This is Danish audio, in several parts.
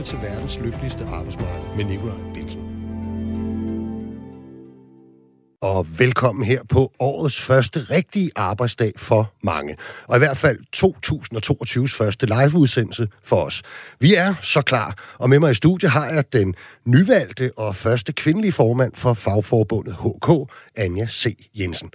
lytter til verdens lykkeligste arbejdsmarked med Nikolaj Bilsen. Og velkommen her på årets første rigtige arbejdsdag for mange. Og i hvert fald 2022's første liveudsendelse for os. Vi er så klar, og med mig i studiet har jeg den nyvalgte og første kvindelige formand for fagforbundet HK, Anja C. Jensen.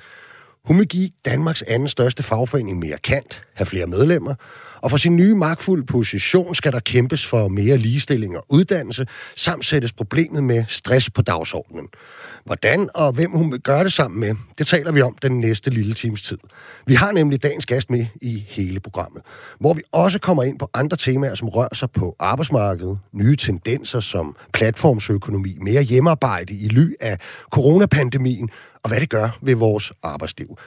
Hun vil give Danmarks anden største fagforening mere kant, have flere medlemmer, og for sin nye magtfulde position skal der kæmpes for mere ligestilling og uddannelse, samt sættes problemet med stress på dagsordenen. Hvordan og hvem hun vil gøre det sammen med, det taler vi om den næste lille times tid. Vi har nemlig dagens gæst med i hele programmet, hvor vi også kommer ind på andre temaer, som rører sig på arbejdsmarkedet, nye tendenser som platformsøkonomi, mere hjemmearbejde i ly af coronapandemien, og hvad det gør ved vores arbejdsliv.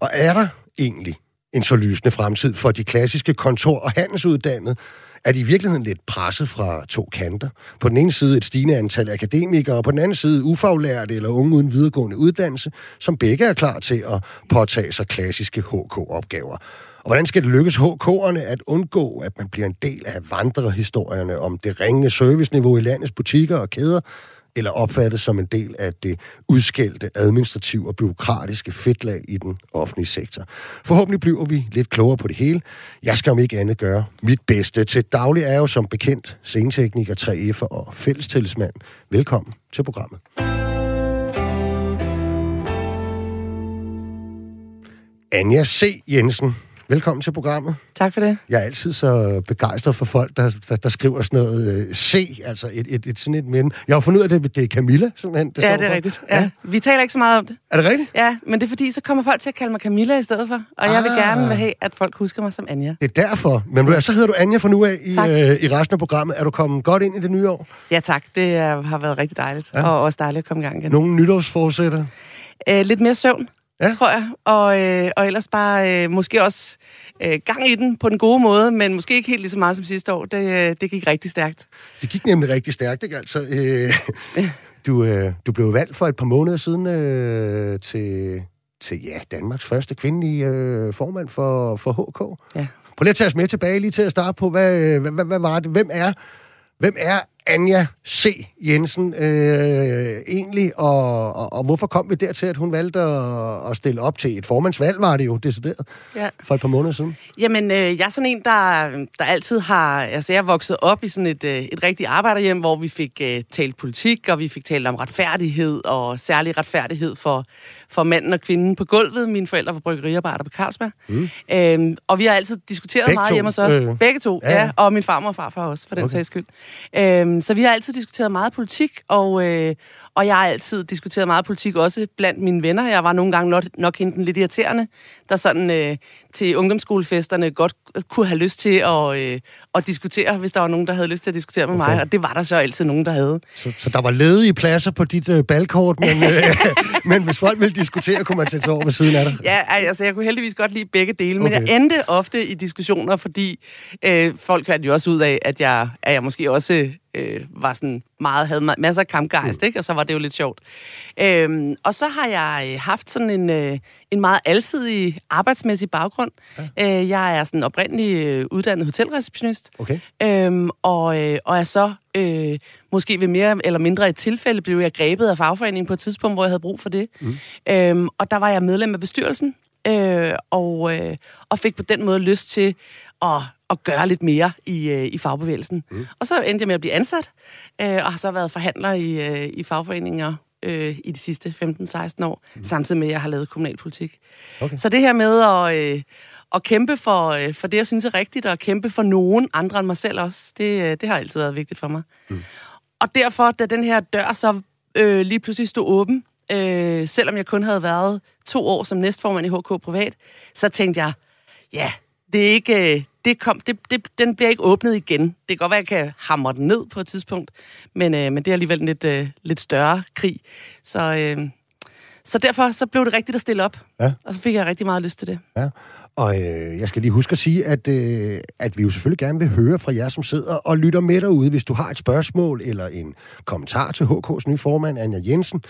Og er der egentlig en så lysende fremtid for de klassiske kontor- og handelsuddannede, er de i virkeligheden lidt presset fra to kanter. På den ene side et stigende antal akademikere, og på den anden side ufaglærte eller unge uden videregående uddannelse, som begge er klar til at påtage sig klassiske HK-opgaver. Og hvordan skal det lykkes HK'erne at undgå, at man bliver en del af vandrehistorierne om det ringende serviceniveau i landets butikker og kæder, eller opfattes som en del af det udskældte administrative og byråkratiske fedtlag i den offentlige sektor. Forhåbentlig bliver vi lidt klogere på det hele. Jeg skal om ikke andet gøre mit bedste. Til daglig er jeg jo som bekendt scenetekniker, 3F'er og fællestillidsmand. Velkommen til programmet. Anja C. Jensen, Velkommen til programmet. Tak for det. Jeg er altid så begejstret for folk, der, der, der skriver sådan noget uh, C, altså et, et, et, sådan et men. Jeg har fundet ud af, det, det er Camilla, simpelthen. Det ja, det er for. rigtigt. Ja. ja. Vi taler ikke så meget om det. Er det rigtigt? Ja, men det er fordi, så kommer folk til at kalde mig Camilla i stedet for. Og ah. jeg vil ah. gerne have, at folk husker mig som Anja. Det er derfor. Men så hedder du Anja fra nu af i, øh, i resten af programmet. Er du kommet godt ind i det nye år? Ja, tak. Det uh, har været rigtig dejligt. Ja. Og også dejligt at komme i gang igen. Nogle nytårsforsætter? Uh, lidt mere søvn ja. tror jeg. Og, øh, og ellers bare øh, måske også øh, gang i den på den gode måde, men måske ikke helt lige så meget som sidste år. Det, øh, det gik rigtig stærkt. Det gik nemlig rigtig stærkt, ikke? Altså, øh, du, øh, du blev valgt for et par måneder siden øh, til, til ja, Danmarks første kvindelige øh, formand for, for HK. Ja. Prøv lige at tage os med tilbage lige til at starte på, hvad, hvad, hvad, hvad var det? Hvem er, hvem er Anja C. Jensen øh, egentlig, og, og, og hvorfor kom vi dertil, at hun valgte at, at stille op til et formandsvalg, var det jo decideret, ja. for et par måneder siden? Jamen, øh, jeg er sådan en, der, der altid har... Altså, jeg er vokset op i sådan et, øh, et rigtigt arbejderhjem, hvor vi fik øh, talt politik, og vi fik talt om retfærdighed, og særlig retfærdighed for, for manden og kvinden på gulvet. Mine forældre var bryggeriarbejder på Carlsberg. Mm. Øhm, og vi har altid diskuteret Begge meget to. hjemme hos os. Øh. Begge to, ja. ja. Og min farmor og farfar også, for den okay. sags skyld. Øhm, så vi har altid diskuteret meget politik, og, øh, og jeg har altid diskuteret meget politik, også blandt mine venner. Jeg var nogle gange nok, nok hende lidt irriterende, der sådan øh, til ungdomsskolefesterne godt kunne have lyst til at, øh, at diskutere, hvis der var nogen, der havde lyst til at diskutere med okay. mig. Og det var der så altid nogen, der havde. Så, så der var ledige pladser på dit øh, balkort, men, øh, men hvis folk ville diskutere, kunne man sætte sig over ved siden af dig? Ja, altså jeg kunne heldigvis godt lide begge dele, okay. men jeg endte ofte i diskussioner, fordi øh, folk fandt jo også ud af, at jeg, at jeg måske også øh, var sådan meget, havde masser af kampgejst, mm. ikke? og så var det jo lidt sjovt. Øhm, og så har jeg øh, haft sådan en, øh, en meget alsidig arbejdsmæssig baggrund. Ja. Øh, jeg er sådan oprindelig øh, uddannet hotelreceptionist, okay. øhm, og, øh, og er så øh, måske ved mere eller mindre et tilfælde blev jeg grebet af fagforeningen på et tidspunkt, hvor jeg havde brug for det. Mm. Øhm, og der var jeg medlem af bestyrelsen, øh, og, øh, og fik på den måde lyst til at at gøre lidt mere i, øh, i fagbevægelsen. Mm. Og så endte jeg med at blive ansat, øh, og har så været forhandler i, øh, i fagforeninger øh, i de sidste 15-16 år, mm. samtidig med, at jeg har lavet kommunalpolitik. Okay. Så det her med at, øh, at kæmpe for, øh, for det, jeg synes er rigtigt, og kæmpe for nogen andre end mig selv også, det, øh, det har altid været vigtigt for mig. Mm. Og derfor, da den her dør så øh, lige pludselig stod åben, øh, selvom jeg kun havde været to år som næstformand i HK Privat, så tænkte jeg, ja, det er ikke, øh, det kom, det, det, den bliver ikke åbnet igen. Det kan godt være, at jeg kan hamre den ned på et tidspunkt, men, øh, men det er alligevel en lidt, øh, lidt større krig. Så, øh, så derfor så blev det rigtigt at stille op, ja. og så fik jeg rigtig meget lyst til det. Ja. Og øh, jeg skal lige huske at sige, at, øh, at vi jo selvfølgelig gerne vil høre fra jer, som sidder og lytter med derude. Hvis du har et spørgsmål eller en kommentar til HK's nye formand, Anja Jensen,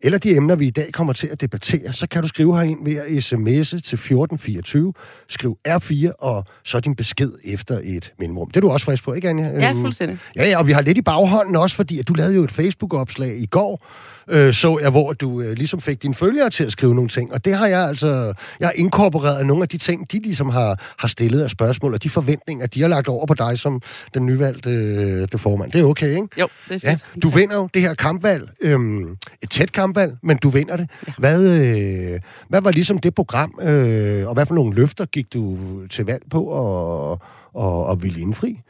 eller de emner, vi i dag kommer til at debattere, så kan du skrive herind ved at sms'e til 1424, skriv R4, og så din besked efter et mellemrum. Det er du også frisk på, ikke Anja? Ja, øhm, fuldstændig. Ja, ja, og vi har lidt i baghånden også, fordi at du lavede jo et Facebook-opslag i går, øh, så jeg, hvor du øh, ligesom fik dine følgere til at skrive nogle ting. Og det har jeg altså, jeg har inkorporeret nogle af de ting, de ligesom har, har stillet af spørgsmål, og de forventninger, de har lagt over på dig som den nyvalgte øh, formand. Det er okay, ikke? Jo, det er fint. Ja, du vinder jo det her kampvalg, øh, et tæt kampvalg, men du vinder det. Ja. Hvad, øh, hvad var ligesom det program, øh, og hvad for nogle løfter gik du til valg på og, og, og ville indfri?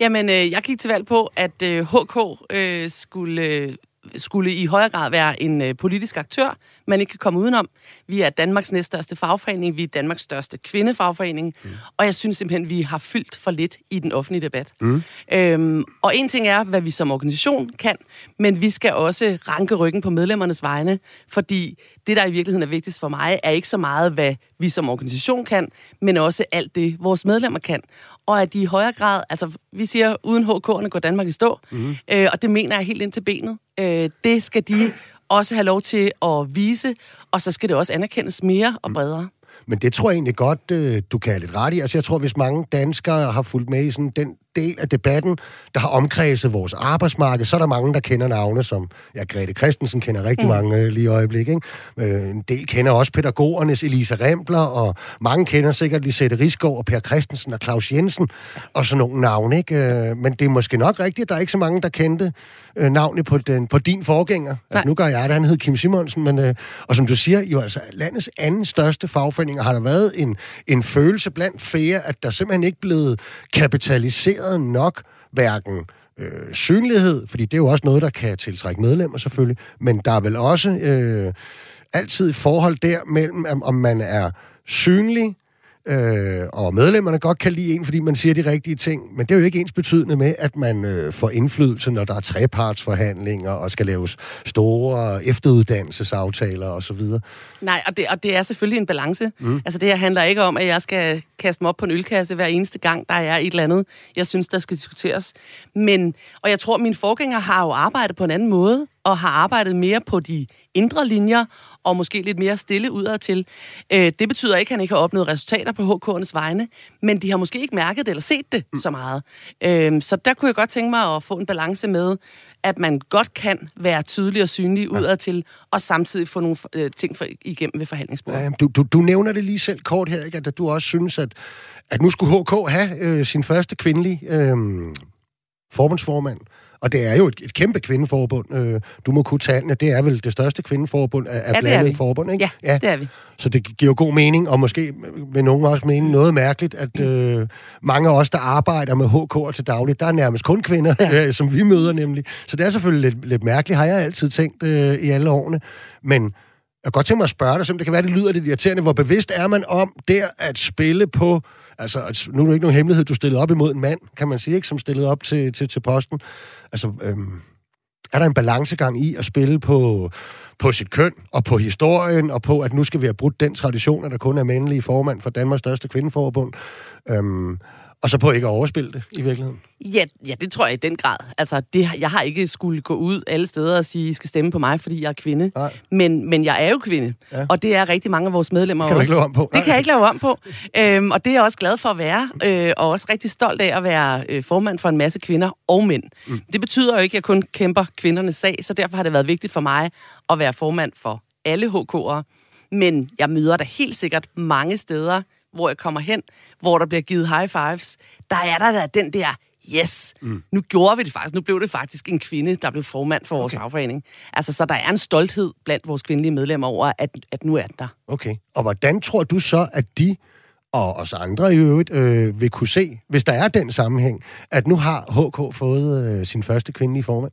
Jamen, øh, jeg gik til valg på, at øh, HK øh, skulle... Øh, skulle i højere grad være en øh, politisk aktør, man ikke kan komme udenom. Vi er Danmarks næststørste fagforening, vi er Danmarks største kvindefagforening, mm. og jeg synes simpelthen, vi har fyldt for lidt i den offentlige debat. Mm. Øhm, og en ting er, hvad vi som organisation kan, men vi skal også ranke ryggen på medlemmernes vegne, fordi det, der i virkeligheden er vigtigst for mig, er ikke så meget, hvad vi som organisation kan, men også alt det, vores medlemmer kan og at de i højere grad, altså vi siger, uden HK'erne går Danmark i stå, mm. øh, og det mener jeg helt ind til benet. Øh, det skal de også have lov til at vise, og så skal det også anerkendes mere og bredere. Men det tror jeg egentlig godt, øh, du kan have lidt ret i. Altså, jeg tror, hvis mange danskere har fulgt med i sådan den del af debatten, der har omkredset vores arbejdsmarked, så er der mange, der kender navne, som ja, Grete Christensen kender rigtig mm. mange øh, lige i øjeblikket. Ikke? Øh, en del kender også pædagogernes Elisa Rempler, og mange kender sikkert Lisette Riskov og Per Christensen og Claus Jensen, og sådan nogle navne. Ikke? Øh, men det er måske nok rigtigt, der er ikke så mange, der kendte øh, navnet på, den, på din forgænger. Altså, nu gør jeg det, han hed Kim Simonsen, men, øh, og som du siger, jo altså landets anden største fagforening har der været en, en følelse blandt flere, at der simpelthen ikke blevet kapitaliseret demonstreret nok hverken øh, synlighed, fordi det er jo også noget, der kan tiltrække medlemmer selvfølgelig, men der er vel også øh, altid et forhold der mellem, om man er synlig, øh, og medlemmerne godt kan lide en, fordi man siger de rigtige ting, men det er jo ikke ens betydende med, at man øh, får indflydelse, når der er trepartsforhandlinger og skal laves store efteruddannelsesaftaler osv. Nej, og det, og det er selvfølgelig en balance. Mm. Altså det her handler ikke om, at jeg skal kaste mig op på en ølkasse hver eneste gang, der er et eller andet, jeg synes, der skal diskuteres. Men, og jeg tror, at mine forgængere har jo arbejdet på en anden måde, og har arbejdet mere på de indre linjer, og måske lidt mere stille udad til. Øh, det betyder ikke, at han ikke har opnået resultater på HK'ernes vegne, men de har måske ikke mærket det eller set det mm. så meget. Øh, så der kunne jeg godt tænke mig at få en balance med, at man godt kan være tydelig og synlig udad til, og samtidig få nogle øh, ting for, igennem ved forhandlingsbordet. Ja, du, du, du nævner det lige selv kort her, ikke? at du også synes, at, at nu skulle HK have øh, sin første kvindelige øh, forbundsformand. Og det er jo et, et kæmpe kvindeforbund. Øh, du må kunne tallene. Det er vel det største kvindeforbund af, af ja, blandet forbund, ikke? Ja, ja, det er vi. Så det giver jo god mening, og måske vil nogen også mene noget mærkeligt, at øh, mange af os, der arbejder med HK til dagligt, der er nærmest kun kvinder, ja. øh, som vi møder nemlig. Så det er selvfølgelig lidt, lidt mærkeligt, har jeg altid tænkt øh, i alle årene. Men jeg kan godt tænke mig at spørge dig, så det kan være, det lyder lidt irriterende. Hvor bevidst er man om der at spille på Altså, nu er det ikke nogen hemmelighed, du stillede op imod en mand, kan man sige, ikke, som stillede op til, til, til posten. Altså, øhm, er der en balancegang i at spille på, på sit køn og på historien, og på, at nu skal vi have brudt den tradition, at der kun er mandlige formand for Danmarks største kvindeforbund? Øhm, og så på ikke at overspille det i virkeligheden? Ja, ja, det tror jeg i den grad. Altså, det, jeg har ikke skulle gå ud alle steder og sige, I skal stemme på mig, fordi jeg er kvinde. Men, men jeg er jo kvinde, ja. og det er rigtig mange af vores medlemmer kan også. Ikke lave om på. Det kan jeg ikke lave om på. øhm, og det er jeg også glad for at være, øh, og også rigtig stolt af at være øh, formand for en masse kvinder og mænd. Mm. Det betyder jo ikke, at jeg kun kæmper kvindernes sag, så derfor har det været vigtigt for mig at være formand for alle HK'ere. Men jeg møder da helt sikkert mange steder, hvor jeg kommer hen, hvor der bliver givet high fives, der er der, der den der, yes, mm. nu gjorde vi det faktisk. Nu blev det faktisk en kvinde, der blev formand for vores okay. fagforening. Altså, så der er en stolthed blandt vores kvindelige medlemmer over, at, at nu er den der. Okay. Og hvordan tror du så, at de og os andre i øvrigt øh, vil kunne se, hvis der er den sammenhæng, at nu har HK fået øh, sin første kvindelige formand?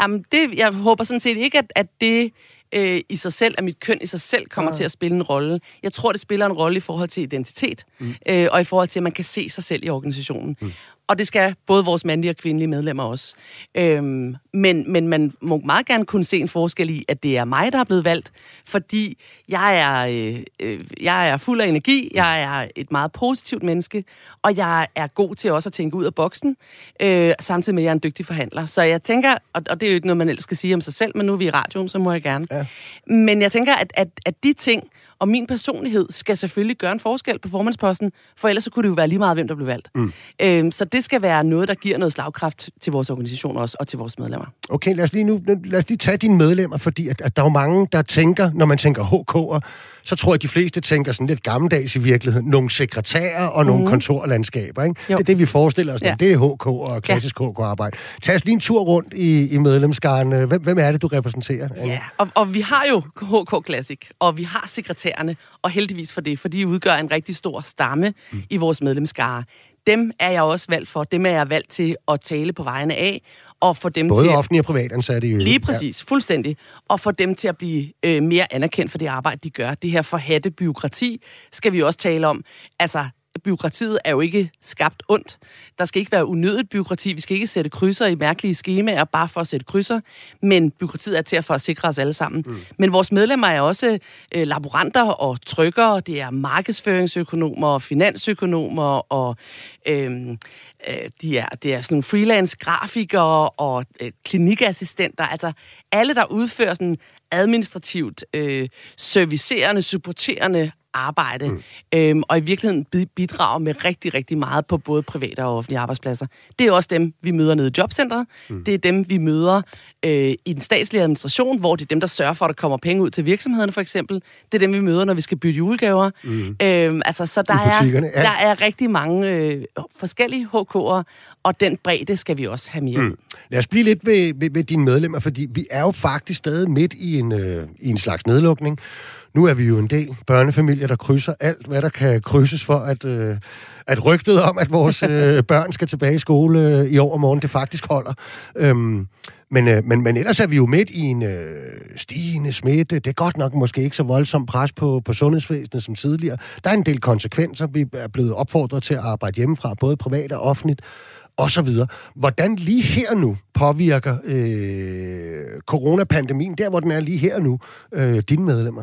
Jamen, det, jeg håber sådan set ikke, at, at det øh, i sig selv, at mit køn i sig selv kommer ja. til at spille en rolle. Jeg tror, det spiller en rolle i forhold til identitet, mm. øh, og i forhold til, at man kan se sig selv i organisationen. Mm. Og det skal både vores mandlige og kvindelige medlemmer også. Øhm, men, men man må meget gerne kunne se en forskel i, at det er mig, der er blevet valgt, fordi jeg er, øh, øh, jeg er fuld af energi, jeg er et meget positivt menneske, og jeg er god til også at tænke ud af boksen, øh, samtidig med, at jeg er en dygtig forhandler. Så jeg tænker, og, og det er jo ikke noget, man ellers skal sige om sig selv, men nu er vi i radioen, så må jeg gerne. Ja. Men jeg tænker, at, at, at de ting, og min personlighed skal selvfølgelig gøre en forskel på formandsposten, for ellers så kunne det jo være lige meget, hvem der blev valgt. Mm. Øhm, så det skal være noget, der giver noget slagkraft til vores organisation også, og til vores medlemmer. Okay, lad os lige, nu, lad os lige tage dine medlemmer, fordi at, at der er jo mange, der tænker, når man tænker HK'er, så tror jeg, at de fleste tænker sådan lidt gammeldags i virkeligheden. Nogle sekretærer og nogle mm. kontorlandskaber, ikke? Jo. Det er det, vi forestiller os. Ja. Det er HK og klassisk ja. HK-arbejde. Tag os lige en tur rundt i, i medlemskaren. Hvem, hvem er det, du repræsenterer? Ja, og, og vi har jo HK Classic, og vi har sekretærerne, og heldigvis for det, for de udgør en rigtig stor stamme mm. i vores medlemskare dem er jeg også valgt for. Dem er jeg valgt til at tale på vegne af, og få dem Både til... Både offentlige og privatansatte i Lige præcis, ja. fuldstændig. Og få dem til at blive øh, mere anerkendt for det arbejde, de gør. Det her forhatte byråkrati skal vi også tale om. Altså, byråkratiet er jo ikke skabt ondt. Der skal ikke være unødigt byråkrati. Vi skal ikke sætte krydser i mærkelige skemaer bare for at sætte krydser. Men byråkratiet er til for at sikre os alle sammen. Mm. Men vores medlemmer er også øh, laboranter og trykkere. Det er markedsføringsøkonomer og finansøkonomer og... Øh, øh, de er, det er sådan nogle freelance grafikere og øh, klinikassistenter, altså alle, der udfører sådan administrativt, øh, servicerende, supporterende arbejde, mm. øhm, og i virkeligheden bidrager med rigtig, rigtig meget på både private og offentlige arbejdspladser. Det er også dem, vi møder nede i jobcentret. Mm. Det er dem, vi møder øh, i den statslige administration, hvor det er dem, der sørger for, at der kommer penge ud til virksomhederne, for eksempel. Det er dem, vi møder, når vi skal bytte julegaver. Mm. Øhm, altså, så der er, ja. der er rigtig mange øh, forskellige HK'er, og den bredde skal vi også have mere mm. Lad os blive lidt ved, ved, ved dine medlemmer, fordi vi er jo faktisk stadig midt i en, øh, i en slags nedlukning. Nu er vi jo en del børnefamilier, der krydser alt, hvad der kan krydses for, at, øh, at rygtet om, at vores øh, børn skal tilbage i skole øh, i år og morgen, det faktisk holder. Øhm, men, øh, men, men ellers er vi jo midt i en øh, stigende smitte. Det er godt nok måske ikke så voldsomt pres på, på sundhedsvæsenet som tidligere. Der er en del konsekvenser. Vi er blevet opfordret til at arbejde hjemmefra, både privat og offentligt og så videre. Hvordan lige her nu påvirker øh, coronapandemien, der hvor den er lige her nu, øh, dine medlemmer?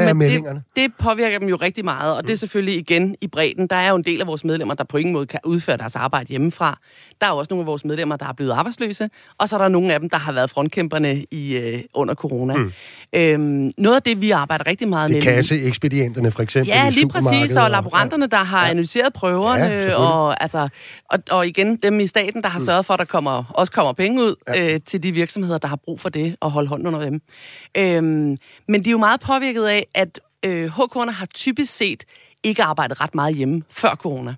Hvad er meldingerne? Det, det påvirker dem jo rigtig meget, og det er selvfølgelig igen i bredden. Der er jo en del af vores medlemmer, der på ingen måde kan udføre deres arbejde hjemmefra. Der er jo også nogle af vores medlemmer, der er blevet arbejdsløse, og så er der nogle af dem, der har været frontkæmperne i, øh, under corona. Mm. Øhm, noget af det, vi arbejder rigtig meget med... Det kasseekspedienterne for eksempel Ja, lige præcis, og laboranterne, der har ja. analyseret prøverne, ja, og, altså, og, og igen dem i staten, der har mm. sørget for, at der kommer, også kommer penge ud ja. øh, til de virksomheder, der har brug for det, og holde hånden under dem. Øhm, men de er jo meget påvirket af, at øh, HK'erne har typisk set ikke arbejdet ret meget hjemme før corona.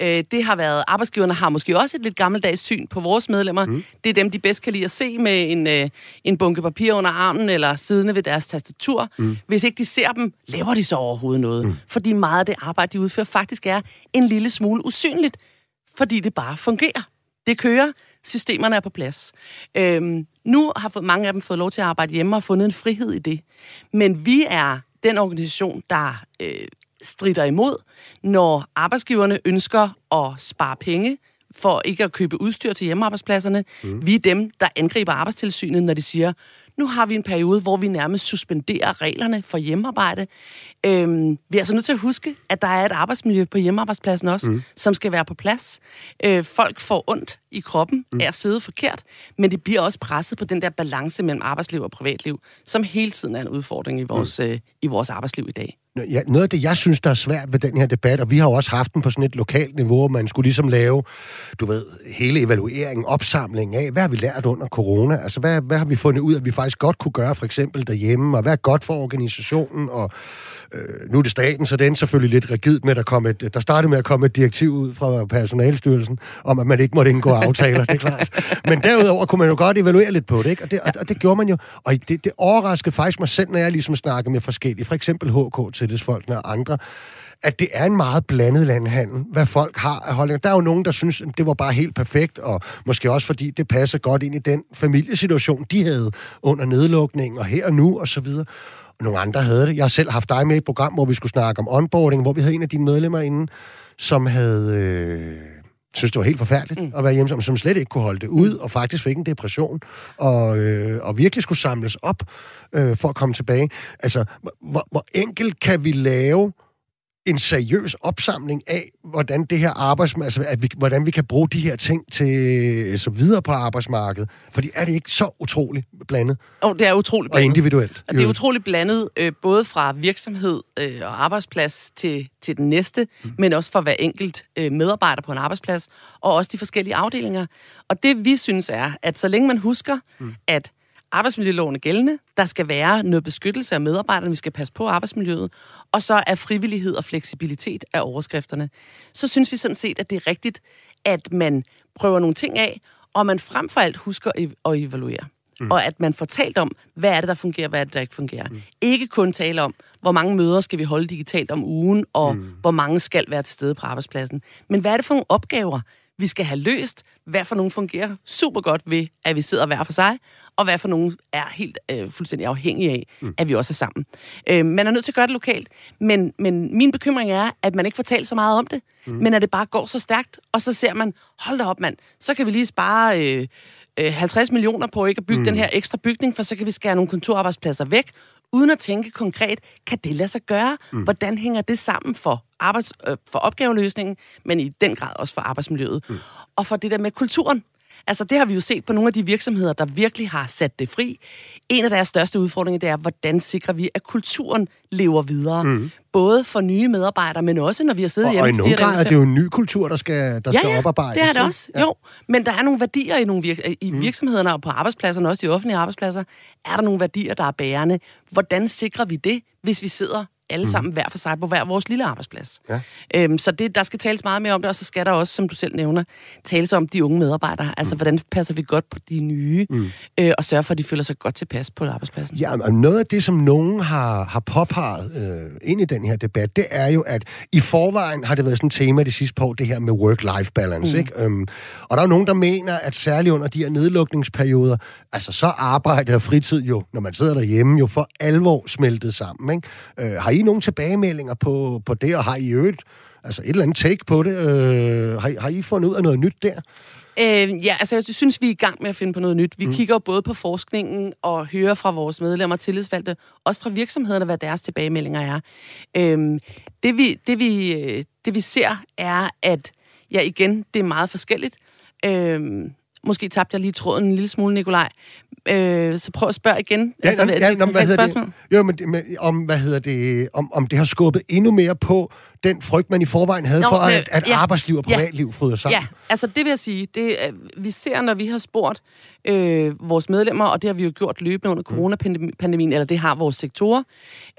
Øh, det har været, arbejdsgiverne har måske også et lidt gammeldags syn på vores medlemmer. Mm. Det er dem, de bedst kan lide at se med en, øh, en bunke papir under armen eller siddende ved deres tastatur. Mm. Hvis ikke de ser dem, laver de så overhovedet noget. Mm. Fordi meget af det arbejde, de udfører, faktisk er en lille smule usynligt. Fordi det bare fungerer. Det kører. Systemerne er på plads. Øhm, nu har mange af dem fået lov til at arbejde hjemme og fundet en frihed i det. Men vi er den organisation, der øh, strider imod, når arbejdsgiverne ønsker at spare penge for ikke at købe udstyr til hjemmearbejdspladserne. Mm. Vi er dem, der angriber arbejdstilsynet, når de siger, nu har vi en periode, hvor vi nærmest suspenderer reglerne for hjemmearbejde. Øhm, vi er altså nødt til at huske, at der er et arbejdsmiljø på hjemmearbejdspladsen også, mm. som skal være på plads. Øh, folk får ondt i kroppen mm. af at sidde forkert, men det bliver også presset på den der balance mellem arbejdsliv og privatliv, som hele tiden er en udfordring i vores, mm. øh, i vores arbejdsliv i dag. Ja, noget af det, jeg synes, der er svært ved den her debat, og vi har jo også haft den på sådan et lokalt niveau, hvor man skulle ligesom lave, du ved, hele evalueringen, opsamlingen af, hvad har vi lært under corona? Altså, hvad, hvad har vi fundet ud af, at vi faktisk godt kunne gøre, for eksempel derhjemme, og hvad er godt for organisationen, og Øh, nu er det staten, så den er selvfølgelig lidt rigid med, at der, kom et, der startede med at komme et direktiv ud fra personalstyrelsen, om at man ikke måtte indgå aftaler, det er klart. Men derudover kunne man jo godt evaluere lidt på det, ikke? Og, det, og, og det gjorde man jo. Og det, det overraskede faktisk mig selv, når jeg ligesom snakkede med forskellige, for eksempel HK, tillidsfolkene og andre, at det er en meget blandet landhandel, hvad folk har af holdninger. Der er jo nogen, der synes, at det var bare helt perfekt, og måske også fordi det passer godt ind i den familiesituation, de havde under nedlukningen, og her og nu, og så videre nogle andre havde det. Jeg har selv haft dig med i et program, hvor vi skulle snakke om onboarding, hvor vi havde en af dine medlemmer inde, som havde... Øh, synes, det var helt forfærdeligt mm. at være hjemme, som, slet ikke kunne holde det ud, og faktisk fik en depression, og, øh, og virkelig skulle samles op øh, for at komme tilbage. Altså, hvor, hvor enkelt kan vi lave en seriøs opsamling af, hvordan det her arbejds, altså, at vi, hvordan vi kan bruge de her ting til så videre på arbejdsmarkedet. Fordi er det ikke så utroligt blandet? Oh, det er utroligt blandet. Og individuelt. Og det er utroligt blandet, øh, både fra virksomhed øh, og arbejdsplads til, til den næste, mm. men også for hver enkelt øh, medarbejder på en arbejdsplads, og også de forskellige afdelinger. Og det vi synes er, at så længe man husker, mm. at arbejdsmiljøloven er gældende. Der skal være noget beskyttelse af medarbejderne. Vi skal passe på arbejdsmiljøet. Og så er frivillighed og fleksibilitet af overskrifterne. Så synes vi sådan set, at det er rigtigt, at man prøver nogle ting af, og man frem for alt husker at evaluere. Mm. Og at man får talt om, hvad er det, der fungerer, hvad er det, der ikke fungerer. Mm. Ikke kun tale om, hvor mange møder skal vi holde digitalt om ugen, og mm. hvor mange skal være til stede på arbejdspladsen. Men hvad er det for nogle opgaver, vi skal have løst? Hvad for nogle fungerer super godt ved, at vi sidder hver for sig, og hvad for nogen er helt øh, fuldstændig afhængige af, mm. at vi også er sammen. Øh, man er nødt til at gøre det lokalt, men, men min bekymring er, at man ikke får talt så meget om det, mm. men at det bare går så stærkt, og så ser man, hold da op mand, så kan vi lige spare øh, øh, 50 millioner på ikke at bygge mm. den her ekstra bygning, for så kan vi skære nogle kontorarbejdspladser væk, uden at tænke konkret, kan det lade sig gøre? Mm. Hvordan hænger det sammen for, arbejds, øh, for opgaveløsningen, men i den grad også for arbejdsmiljøet? Mm. Og for det der med kulturen. Altså, det har vi jo set på nogle af de virksomheder, der virkelig har sat det fri. En af deres største udfordringer, det er, hvordan sikrer vi, at kulturen lever videre. Mm. Både for nye medarbejdere, men også når vi har siddet og, hjemme. Og i nogle grad er det jo en ny kultur, der skal, der ja, skal oparbejdes. det er det også. Ja. Jo, men der er nogle værdier i, nogle virk- i mm. virksomhederne og på arbejdspladserne, også de offentlige arbejdspladser. Er der nogle værdier, der er bærende? Hvordan sikrer vi det, hvis vi sidder alle mm. sammen hver for sig på hver vores lille arbejdsplads. Ja. Øhm, så det, der skal tales meget mere om det, og så skal der også, som du selv nævner, tales om de unge medarbejdere. Altså, mm. hvordan passer vi godt på de nye, mm. øh, og sørge for, at de føler sig godt tilpas på arbejdspladsen. Ja, og noget af det, som nogen har, har påpeget øh, ind i den her debat, det er jo, at i forvejen har det været sådan et tema det sidste på, det her med work-life balance. Mm. Ikke? Øhm, og der er nogen, der mener, at særligt under de her nedlukningsperioder, altså så arbejde og fritid jo, når man sidder derhjemme, jo for alvor smeltet sammen. Ikke? Øh, har I nogle tilbagemeldinger på, på det, og har I øvrigt altså et eller andet take på det? Øh, har, har I fundet ud af noget nyt der? Øh, ja, altså jeg synes, vi er i gang med at finde på noget nyt. Vi mm. kigger både på forskningen og hører fra vores medlemmer og tillidsvalgte, også fra virksomhederne, hvad deres tilbagemeldinger er. Øh, det, vi, det, vi, det vi ser er, at ja, igen, det er meget forskelligt. Øh, måske tabte jeg lige tråden en lille smule, Nikolaj. Øh, så prøv at spørge igen. Ja, altså, ja, ja, hvad hedder det? Jo, men, men om, hvad hedder det, om, om det har skubbet endnu mere på den frygt, man i forvejen havde Nå, for, at, at ja, arbejdsliv og privatliv ja, fryder sammen. Ja, altså det vil jeg sige. Det, vi ser, når vi har spurgt øh, vores medlemmer, og det har vi jo gjort løbende under mm. coronapandemien, eller det har vores sektorer,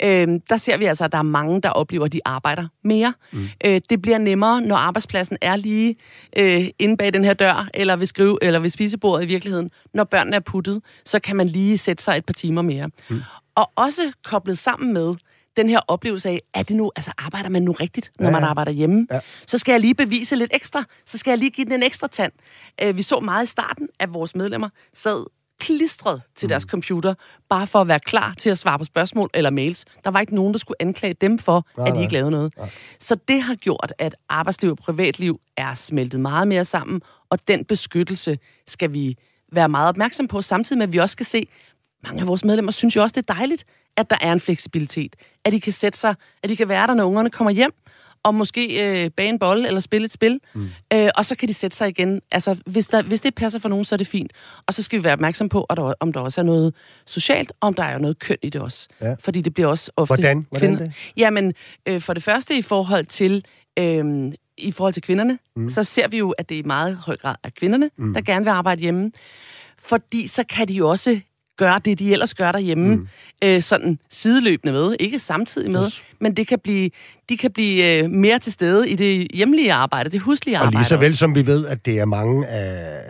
øh, der ser vi altså, at der er mange, der oplever, at de arbejder mere. Mm. Øh, det bliver nemmere, når arbejdspladsen er lige øh, inde bag den her dør, eller ved, skrive, eller ved spisebordet i virkeligheden. Når børnene er puttet, så kan man lige sætte sig et par timer mere. Mm. Og også koblet sammen med, den her oplevelse af, er det nu, altså arbejder man nu rigtigt, når ja, ja. man arbejder hjemme? Ja. Så skal jeg lige bevise lidt ekstra. Så skal jeg lige give den en ekstra tand. Uh, vi så meget i starten, at vores medlemmer sad klistret til mm. deres computer, bare for at være klar til at svare på spørgsmål eller mails. Der var ikke nogen, der skulle anklage dem for, nej, at de ikke lavede noget. Nej. Så det har gjort, at arbejdsliv og privatliv er smeltet meget mere sammen, og den beskyttelse skal vi være meget opmærksom på, samtidig med, at vi også skal se, mange af vores medlemmer synes jo også, det er dejligt, at der er en fleksibilitet. At de kan sætte sig, at de kan være der, når ungerne kommer hjem, og måske øh, bage en bold eller spille et spil, mm. øh, og så kan de sætte sig igen. Altså, hvis, der, hvis det passer for nogen, så er det fint. Og så skal vi være opmærksom på, at der, om der også er noget socialt, og om der er noget køn i det også. Ja. Fordi det bliver også ofte... Hvordan? Hvordan det? Jamen, øh, for det første i forhold til... Øh, i forhold til kvinderne, mm. så ser vi jo, at det i meget høj grad er kvinderne, mm. der gerne vil arbejde hjemme. Fordi så kan de også gøre det, de ellers gør derhjemme, mm. øh, sådan sideløbende med, ikke samtidig med, yes. men det kan blive, de kan blive øh, mere til stede i det hjemlige arbejde, det huslige arbejde. Og lige så vel som vi ved, at det er mange af,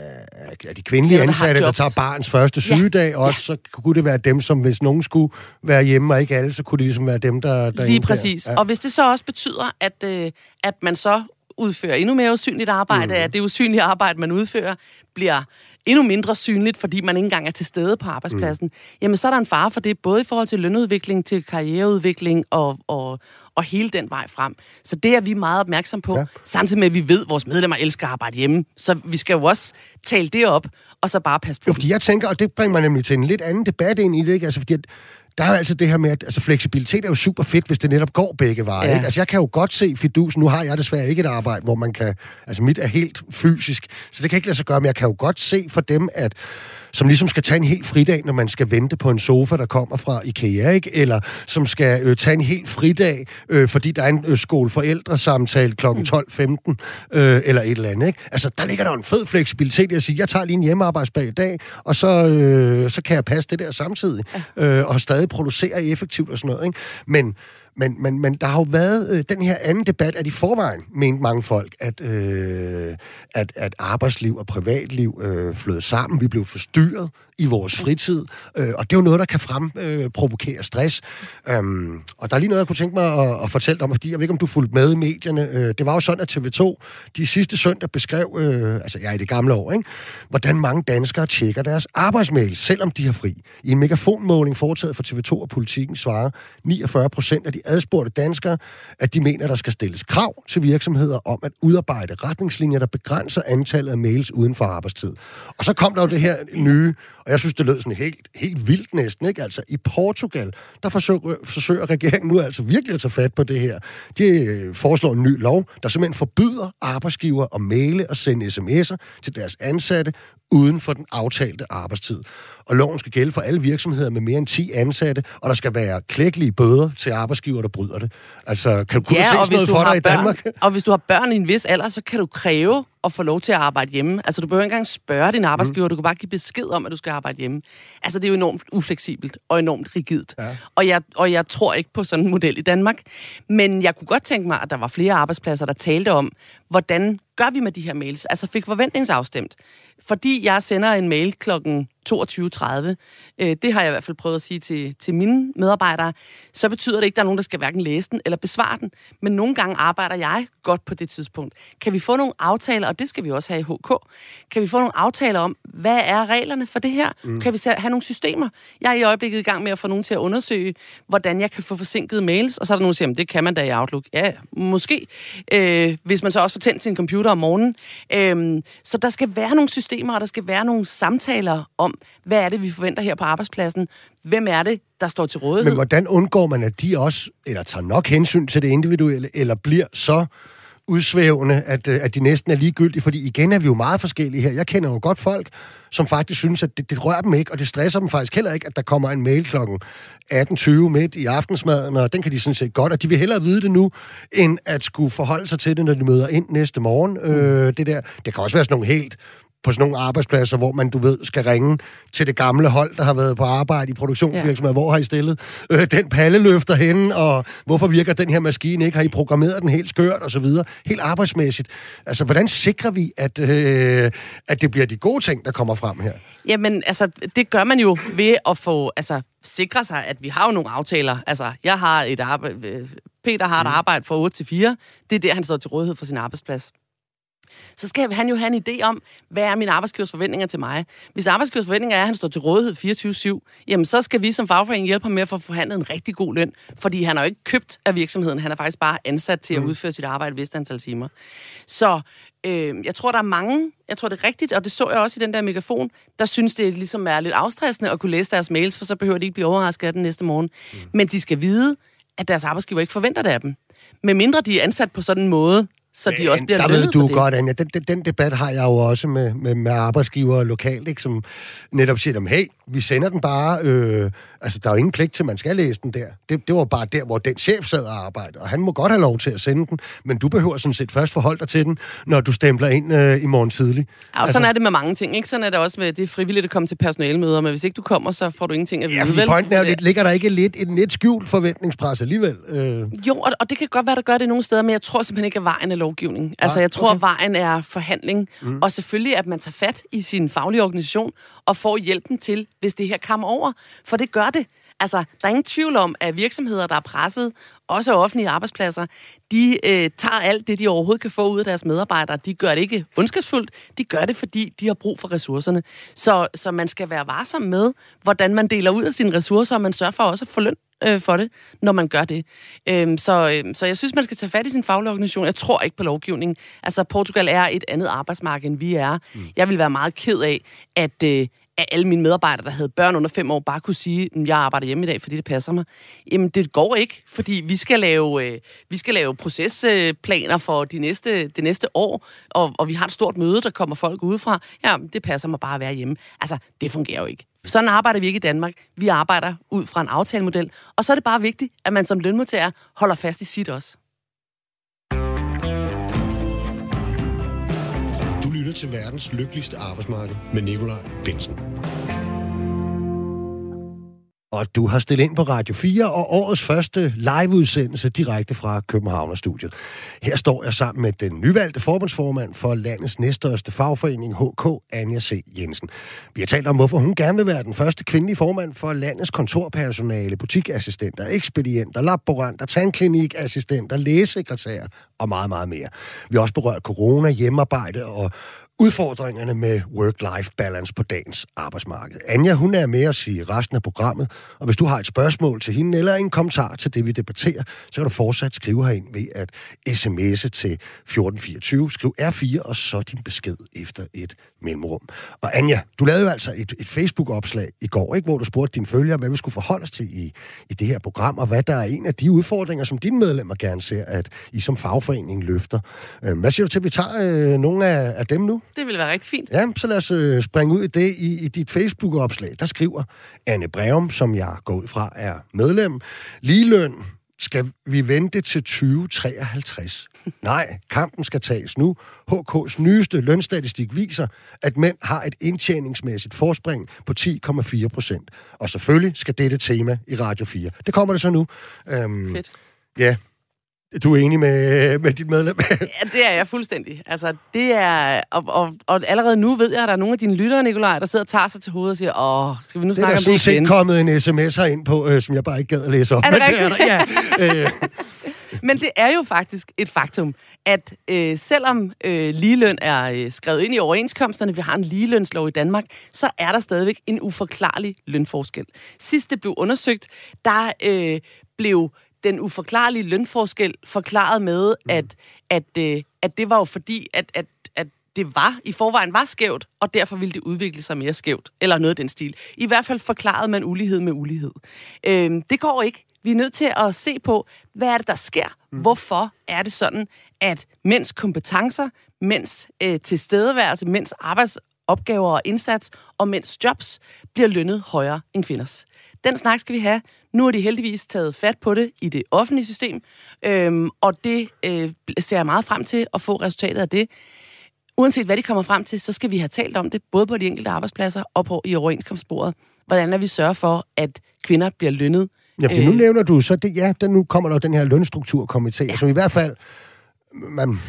af de kvindelige ja, ansatte, der, der tager barns første sygedag, ja. også, ja. så kunne det være dem, som hvis nogen skulle være hjemme, og ikke alle, så kunne det ligesom være dem, der... der lige præcis. Ja. Og hvis det så også betyder, at, øh, at man så udfører endnu mere usynligt arbejde, mm. at det usynlige arbejde, man udfører, bliver endnu mindre synligt, fordi man ikke engang er til stede på arbejdspladsen, mm. jamen så er der en fare for det, både i forhold til lønudvikling, til karriereudvikling og, og, og hele den vej frem. Så det er vi meget opmærksom på, ja. samtidig med, at vi ved, at vores medlemmer elsker at arbejde hjemme. Så vi skal jo også tale det op, og så bare passe på. Jo, fordi jeg tænker, og det bringer mig nemlig til en lidt anden debat ind i det, ikke? Altså, fordi at der er jo altid det her med, at altså, fleksibilitet er jo super fedt, hvis det netop går begge veje. Ja. Ikke? Altså, jeg kan jo godt se fidus. Nu har jeg desværre ikke et arbejde, hvor man kan... Altså, mit er helt fysisk, så det kan ikke lade sig gøre, men jeg kan jo godt se for dem, at som ligesom skal tage en helt fridag, når man skal vente på en sofa, der kommer fra IKEA, ikke? Eller som skal øh, tage en helt fridag, øh, fordi der er en øh, skoleforældresamtale kl. 12.15, mm. øh, eller et eller andet, ikke? Altså, der ligger der en fed fleksibilitet i at sige, jeg tager lige en hjemmearbejdsdag i dag, og så, øh, så kan jeg passe det der samtidig, øh, og stadig producere effektivt og sådan noget, ikke? Men men, men, men der har jo været øh, den her anden debat, at i forvejen mente mange folk, at, øh, at, at arbejdsliv og privatliv øh, flød sammen. Vi blev forstyrret i vores fritid, øh, og det er jo noget, der kan fremprovokere øh, stress. Um, og der er lige noget, jeg kunne tænke mig at, at fortælle om, fordi jeg ved ikke, om du fulgte med i medierne. Øh, det var jo sådan, at TV2 de sidste søndag beskrev, øh, altså jeg ja, i det gamle år, ikke, hvordan mange danskere tjekker deres arbejdsmail, selvom de har fri. I en megafonmåling foretaget for TV2 og politikken svarer 49 procent af de adspurgte danskere, at de mener, der skal stilles krav til virksomheder om at udarbejde retningslinjer, der begrænser antallet af mails uden for arbejdstid. Og så kom der jo det her nye og jeg synes, det lød sådan helt, helt vildt næsten, ikke? Altså, i Portugal, der forsøger, forsøger regeringen nu altså virkelig at tage fat på det her. De øh, foreslår en ny lov, der simpelthen forbyder arbejdsgiver at male og sende sms'er til deres ansatte uden for den aftalte arbejdstid. Og loven skal gælde for alle virksomheder med mere end 10 ansatte, og der skal være klækkelige bøder til arbejdsgiver, der bryder det. Altså, kan du kunne ja, se noget for dig i børn, Danmark? Og hvis du har børn i en vis alder, så kan du kræve at få lov til at arbejde hjemme. Altså, du behøver ikke engang spørge din arbejdsgiver, mm. du kan bare give besked om, at du skal arbejde hjemme. Altså, det er jo enormt ufleksibelt og enormt rigidt. Ja. Og, jeg, og jeg tror ikke på sådan en model i Danmark. Men jeg kunne godt tænke mig, at der var flere arbejdspladser, der talte om, hvordan gør vi med de her mails? Altså, fik forventningsafstemt fordi jeg sender en mail klokken 22.30, øh, det har jeg i hvert fald prøvet at sige til, til mine medarbejdere, så betyder det ikke, at der er nogen, der skal hverken læse den eller besvare den. Men nogle gange arbejder jeg godt på det tidspunkt. Kan vi få nogle aftaler, og det skal vi også have i HK, kan vi få nogle aftaler om, hvad er reglerne for det her? Mm. Kan vi have nogle systemer? Jeg er i øjeblikket i gang med at få nogen til at undersøge, hvordan jeg kan få forsinkede mails, og så er der nogen, der siger, det kan man da i Outlook. Ja, måske. Øh, hvis man så også får tændt sin computer om morgenen. Øh, så der skal være nogle systemer, og der skal være nogle samtaler om, hvad er det, vi forventer her på arbejdspladsen? Hvem er det, der står til rådighed? Men hvordan undgår man, at de også, eller tager nok hensyn til det individuelle, eller bliver så udsvævende, at, øh, at de næsten er ligegyldige, fordi igen er vi jo meget forskellige her. Jeg kender jo godt folk, som faktisk synes, at det, det rører dem ikke, og det stresser dem faktisk heller ikke, at der kommer en mail klokken 18.20 midt i aftensmaden, og den kan de sådan set godt, og de vil hellere vide det nu, end at skulle forholde sig til det, når de møder ind næste morgen. Mm. Øh, det der. Det kan også være sådan nogle helt på sådan nogle arbejdspladser, hvor man, du ved, skal ringe til det gamle hold, der har været på arbejde i produktionsvirksomheder. Ja. Hvor har I stillet øh, den palleløfter henne, og hvorfor virker den her maskine ikke? Har I programmeret den helt skørt, og så videre? Helt arbejdsmæssigt. Altså, hvordan sikrer vi, at, øh, at det bliver de gode ting, der kommer frem her? Jamen, altså, det gør man jo ved at få, altså, sikre sig, at vi har jo nogle aftaler. Altså, jeg har et arbejde, øh, Peter har et mm. arbejde fra 8 til 4. Det er der, han står til rådighed for sin arbejdsplads så skal han jo have en idé om, hvad er mine arbejdsgivers forventninger til mig. Hvis arbejdsgivers forventninger er, at han står til rådighed 24-7, jamen så skal vi som fagforening hjælpe ham med at få forhandlet en rigtig god løn, fordi han har jo ikke købt af virksomheden, han er faktisk bare ansat til at mm. udføre sit arbejde et vist antal timer. Så øh, jeg tror, der er mange, jeg tror det er rigtigt, og det så jeg også i den der megafon, der synes, det ligesom er lidt afstressende at kunne læse deres mails, for så behøver de ikke blive overrasket af den næste morgen. Mm. Men de skal vide, at deres arbejdsgiver ikke forventer det af dem. Med mindre de er ansat på sådan en måde, så de også bliver Der ved du godt, Anja, den, den, den debat har jeg jo også med, med, med arbejdsgiver lokalt, ikke, som netop siger dem, hey, vi sender den bare, øh, altså der er jo ingen pligt til, at man skal læse den der. Det, det var bare der, hvor den chef sad og arbejdede, og han må godt have lov til at sende den, men du behøver sådan set først forholde dig til den, når du stempler ind øh, i morgen tidlig. Ja, og altså, sådan er det med mange ting, ikke? Sådan er det også med, det er frivilligt at komme til personalemøder, men hvis ikke du kommer, så får du ingenting at vide. Ja, fordi pointen er jo lidt, ligger der ikke lidt, en lidt skjult forventningspres alligevel? Øh. Jo, og, og det kan godt være, der gør det nogle steder, men jeg tror simpelthen ikke, at vejen er lovgivning. Altså, jeg tror, okay. at vejen er forhandling, mm. og selvfølgelig, at man tager fat i sin faglige organisation og får hjælpen til, hvis det her kommer over. For det gør det. Altså, der er ingen tvivl om, at virksomheder, der er presset, også offentlige arbejdspladser, de øh, tager alt det, de overhovedet kan få ud af deres medarbejdere. De gør det ikke ondskabsfuldt, de gør det, fordi de har brug for ressourcerne. Så, så man skal være varsom med, hvordan man deler ud af sine ressourcer, og man sørger for også at få løn øh, for det, når man gør det. Øhm, så, øh, så jeg synes, man skal tage fat i sin faglige organisation. Jeg tror ikke på lovgivningen. Altså, Portugal er et andet arbejdsmarked, end vi er. Mm. Jeg vil være meget ked af, at, øh, at alle mine medarbejdere, der havde børn under fem år, bare kunne sige, at jeg arbejder hjemme i dag, fordi det passer mig. Jamen, det går ikke, fordi vi skal lave, øh, vi skal lave procesplaner for de næste, det næste år, og, og vi har et stort møde, der kommer folk udefra. Ja, det passer mig bare at være hjemme. Altså, det fungerer jo ikke. Sådan arbejder vi ikke i Danmark. Vi arbejder ud fra en aftalemodel, og så er det bare vigtigt, at man som lønmodtager holder fast i sit også. Lytter til verdens lykkeligste arbejdsmarked med Nikolaj Bensen. Og du har stillet ind på Radio 4 og årets første liveudsendelse direkte fra Københavnerstudiet. Her står jeg sammen med den nyvalgte forbundsformand for landets næststørste fagforening, HK, Anja C. Jensen. Vi har talt om, hvorfor hun gerne vil være den første kvindelige formand for landets kontorpersonale, butikassistenter, ekspedienter, laboranter, tandklinikassistenter, lægesekretærer og meget, meget mere. Vi har også berørt corona, hjemmearbejde og udfordringerne med work-life balance på dagens arbejdsmarked. Anja, hun er med os i resten af programmet, og hvis du har et spørgsmål til hende eller en kommentar til det, vi debatterer, så kan du fortsat skrive herind ved at sms'e til 1424. Skriv R4, og så din besked efter et mellemrum. Og Anja, du lavede jo altså et, et Facebook-opslag i går, ikke, hvor du spurgte dine følgere, hvad vi skulle forholde os til i, i det her program, og hvad der er en af de udfordringer, som dine medlemmer gerne ser, at I som fagforening løfter. Øh, hvad siger du til, at vi tager øh, nogle af, af dem nu? Det vil være rigtig fint. Ja, så lad os øh, springe ud i det. I, i dit Facebook-opslag, der skriver Anne Breum, som jeg går ud fra er medlem, ligeløn skal vi vente til 2053. Nej, kampen skal tages nu. HK's nyeste lønstatistik viser, at mænd har et indtjeningsmæssigt forspring på 10,4 procent. Og selvfølgelig skal dette tema i Radio 4. Det kommer det så nu. Øhm, Fedt. Ja, du er enig med, med dit medlem? ja, det er jeg fuldstændig. Altså, det er... Og, og, og allerede nu ved jeg, at der er nogle af dine lyttere, Nikolaj, der sidder og tager sig til hovedet og siger, åh, skal vi nu snakke om det igen? Det er der kommet en sms herind på, øh, som jeg bare ikke gad at læse op. Er det rigtigt? Det er der, ja. Øh. Men det er jo faktisk et faktum, at øh, selvom øh, ligeløn er øh, skrevet ind i overenskomsterne, vi har en ligelønslov i Danmark, så er der stadigvæk en uforklarlig lønforskel. Sidst det blev undersøgt, der øh, blev den uforklarlige lønforskel forklaret med, mm. at, at, øh, at det var jo fordi, at, at, at det var i forvejen var skævt, og derfor ville det udvikle sig mere skævt, eller noget af den stil. I hvert fald forklarede man ulighed med ulighed. Øhm, det går ikke. Vi er nødt til at se på, hvad er det, der sker? Mm. Hvorfor er det sådan, at mænds kompetencer, mænds øh, tilstedeværelse, mænds arbejdsopgaver og indsats og mænds jobs bliver lønnet højere end kvinders? Den snak skal vi have. Nu har de heldigvis taget fat på det i det offentlige system, øhm, og det øh, ser jeg meget frem til at få resultatet af det. Uanset hvad de kommer frem til, så skal vi have talt om det, både på de enkelte arbejdspladser og på i overenskomstbordet. Hvordan er vi sørger for, at kvinder bliver lønnet Ja, for nu øh. nævner du så, det, ja, den, nu kommer der den her lønstrukturkomité, ja. som i hvert fald, man,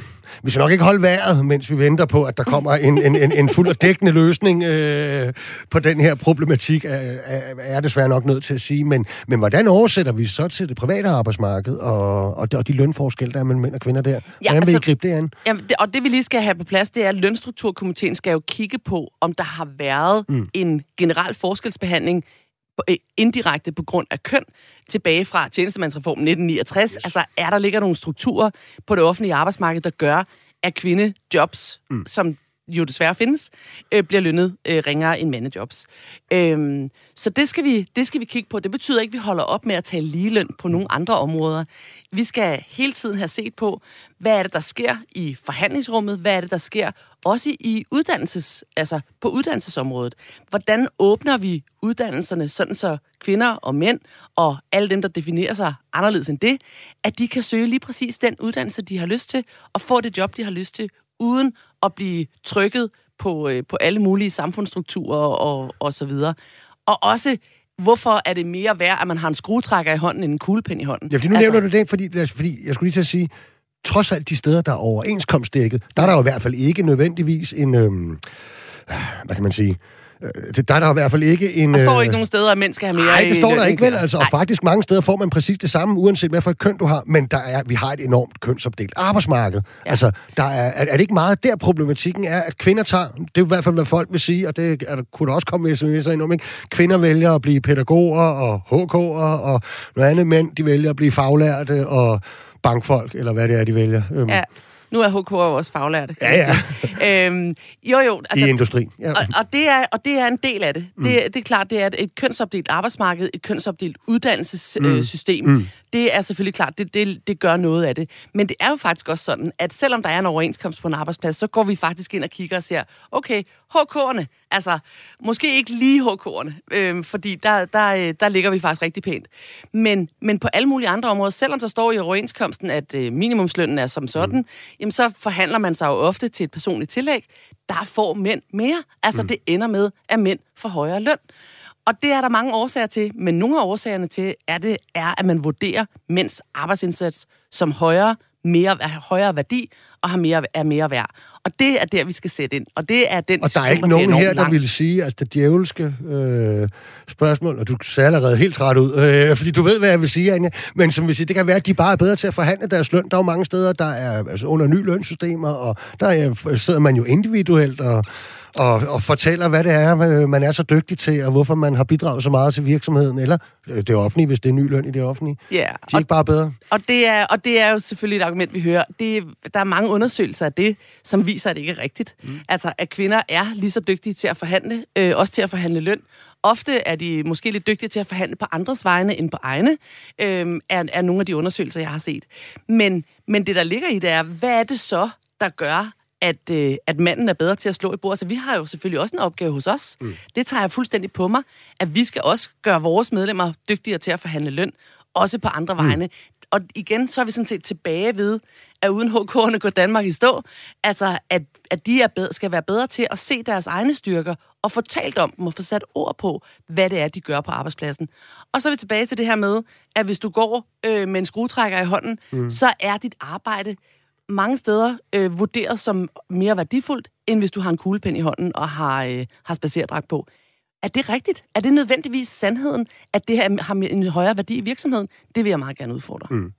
vi skal nok ikke holde vejret, mens vi venter på, at der kommer en, en, en, en fuld og dækkende løsning øh, på den her problematik, er, er, er desværre nok nødt til at sige. Men, men hvordan oversætter vi så til det private arbejdsmarked og, og, de, og de lønforskelle, der er mellem mænd og kvinder der? Hvordan ja, altså, vil I altså, gribe det an? Ja, det, og det vi lige skal have på plads, det er, at lønstrukturkomiteen skal jo kigge på, om der har været mm. en generel forskelsbehandling Øh, indirekte på grund af køn tilbage fra tjenestemandsreformen 1969. Yes. Altså, er der ligger nogle strukturer på det offentlige arbejdsmarked, der gør, at kvindejobs, mm. som jo desværre findes, øh, bliver lønnet øh, ringere end mandejobs. Øhm, så det skal, vi, det skal vi kigge på. Det betyder ikke, at vi holder op med at tale ligeløn på nogle andre områder. Vi skal hele tiden have set på, hvad er det, der sker i forhandlingsrummet? Hvad er det, der sker også i uddannelses, altså på uddannelsesområdet? Hvordan åbner vi uddannelserne, sådan så kvinder og mænd og alle dem, der definerer sig anderledes end det, at de kan søge lige præcis den uddannelse, de har lyst til, og få det job, de har lyst til, uden at blive trykket på, øh, på alle mulige samfundsstrukturer og, og så videre. Og også hvorfor er det mere værd, at man har en skruetrækker i hånden end en kuglepen i hånden? Ja, fordi nu altså... nævner du det, fordi, fordi jeg skulle lige til at sige, trods alt de steder, der er overenskomstdækket, der er der jo i hvert fald ikke nødvendigvis en, øhm, hvad kan man sige, det, der er der i hvert fald ikke en... Der står ikke nogen steder, at mænd skal have mere Nej, det står der ikke vel. Altså, og faktisk mange steder får man præcis det samme, uanset hvad for et køn du har. Men der er, vi har et enormt kønsopdelt arbejdsmarked. Ja. Altså, der er, er, er det ikke meget der problematikken er, at kvinder tager, det er i hvert fald, hvad folk vil sige, og det er, kunne der også komme sms'er ind om, ikke? Kvinder vælger at blive pædagoger og HK'er og noget andet. Mænd, de vælger at blive faglærte og bankfolk, eller hvad det er, de vælger. Øhm, Ja. Nu er HK også faglærte. Ja, sige. øhm, jo, jo. I industrien. Ja. Og, og, det er, og det er en del af det. Mm. Det, det er klart, det er et, kønsopdelt arbejdsmarked, et kønsopdelt uddannelsessystem. Mm. Mm. Det er selvfølgelig klart, det, det, det gør noget af det. Men det er jo faktisk også sådan, at selvom der er en overenskomst på en arbejdsplads, så går vi faktisk ind og kigger og ser, okay, HK'erne, altså måske ikke lige HK'erne, øh, fordi der, der, øh, der ligger vi faktisk rigtig pænt. Men, men på alle mulige andre områder, selvom der står i overenskomsten, at øh, minimumslønnen er som sådan, mm. jamen så forhandler man sig jo ofte til et personligt tillæg. Der får mænd mere. Altså mm. det ender med, at mænd får højere løn. Og det er der mange årsager til, men nogle af årsagerne til er, det, er at man vurderer mænds arbejdsindsats som højere, mere, højere værdi og har mere, er mere værd. Og det er der, vi skal sætte ind. Og det er den Og der er ikke nogen her, der vil sige, altså det djævelske øh, spørgsmål, og du ser allerede helt træt ud, øh, fordi du ved, hvad jeg vil sige, Anja, men som vil sige, det kan være, at de bare er bedre til at forhandle deres løn. Der er jo mange steder, der er altså, under ny lønsystemer, og der er, sidder man jo individuelt og, og, og fortæller, hvad det er, øh, man er så dygtig til, og hvorfor man har bidraget så meget til virksomheden, eller øh, det offentlige, hvis det er ny løn i det offentlige. Ja, De er og, ikke bare bedre. og, det er, og det er jo selvfølgelig et argument, vi hører. Det, der er mange undersøgelser af det, som viser, at det ikke er rigtigt. Mm. Altså, at kvinder er lige så dygtige til at forhandle, øh, også til at forhandle løn. Ofte er de måske lidt dygtige til at forhandle på andres vegne end på egne, øh, er, er nogle af de undersøgelser, jeg har set. Men, men det, der ligger i det, er, hvad er det så, der gør, at, øh, at manden er bedre til at slå i bordet. Så vi har jo selvfølgelig også en opgave hos os. Mm. Det tager jeg fuldstændig på mig, at vi skal også gøre vores medlemmer dygtigere til at forhandle løn, også på andre mm. vegne. Og igen, så er vi sådan set tilbage ved, at uden HK'erne går Danmark i stå. Altså, at, at de er bedre, skal være bedre til at se deres egne styrker og få talt om dem og få sat ord på, hvad det er, de gør på arbejdspladsen. Og så er vi tilbage til det her med, at hvis du går øh, med en skruetrækker i hånden, mm. så er dit arbejde mange steder øh, vurderet som mere værdifuldt, end hvis du har en kuglepen i hånden og har, øh, har spacerdragt på. Er det rigtigt? Er det nødvendigvis sandheden, at det her har en højere værdi i virksomheden? Det vil jeg meget gerne udfordre. Mm.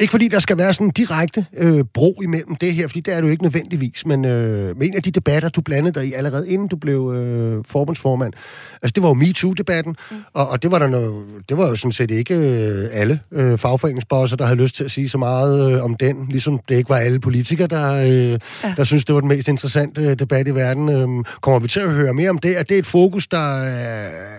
Ikke fordi der skal være sådan en direkte øh, bro imellem det her, fordi det er du ikke nødvendigvis, men øh, med en af de debatter, du blandede dig i allerede inden du blev øh, forbundsformand, altså det var jo MeToo-debatten, mm. og, og det var der no, det var jo sådan set ikke øh, alle øh, fagforeningsbosser, der havde lyst til at sige så meget øh, om den, ligesom det ikke var alle politikere, der, øh, ja. der synes det var den mest interessante øh, debat i verden. Øh, kommer vi til at høre mere om det? Er det et fokus, der øh,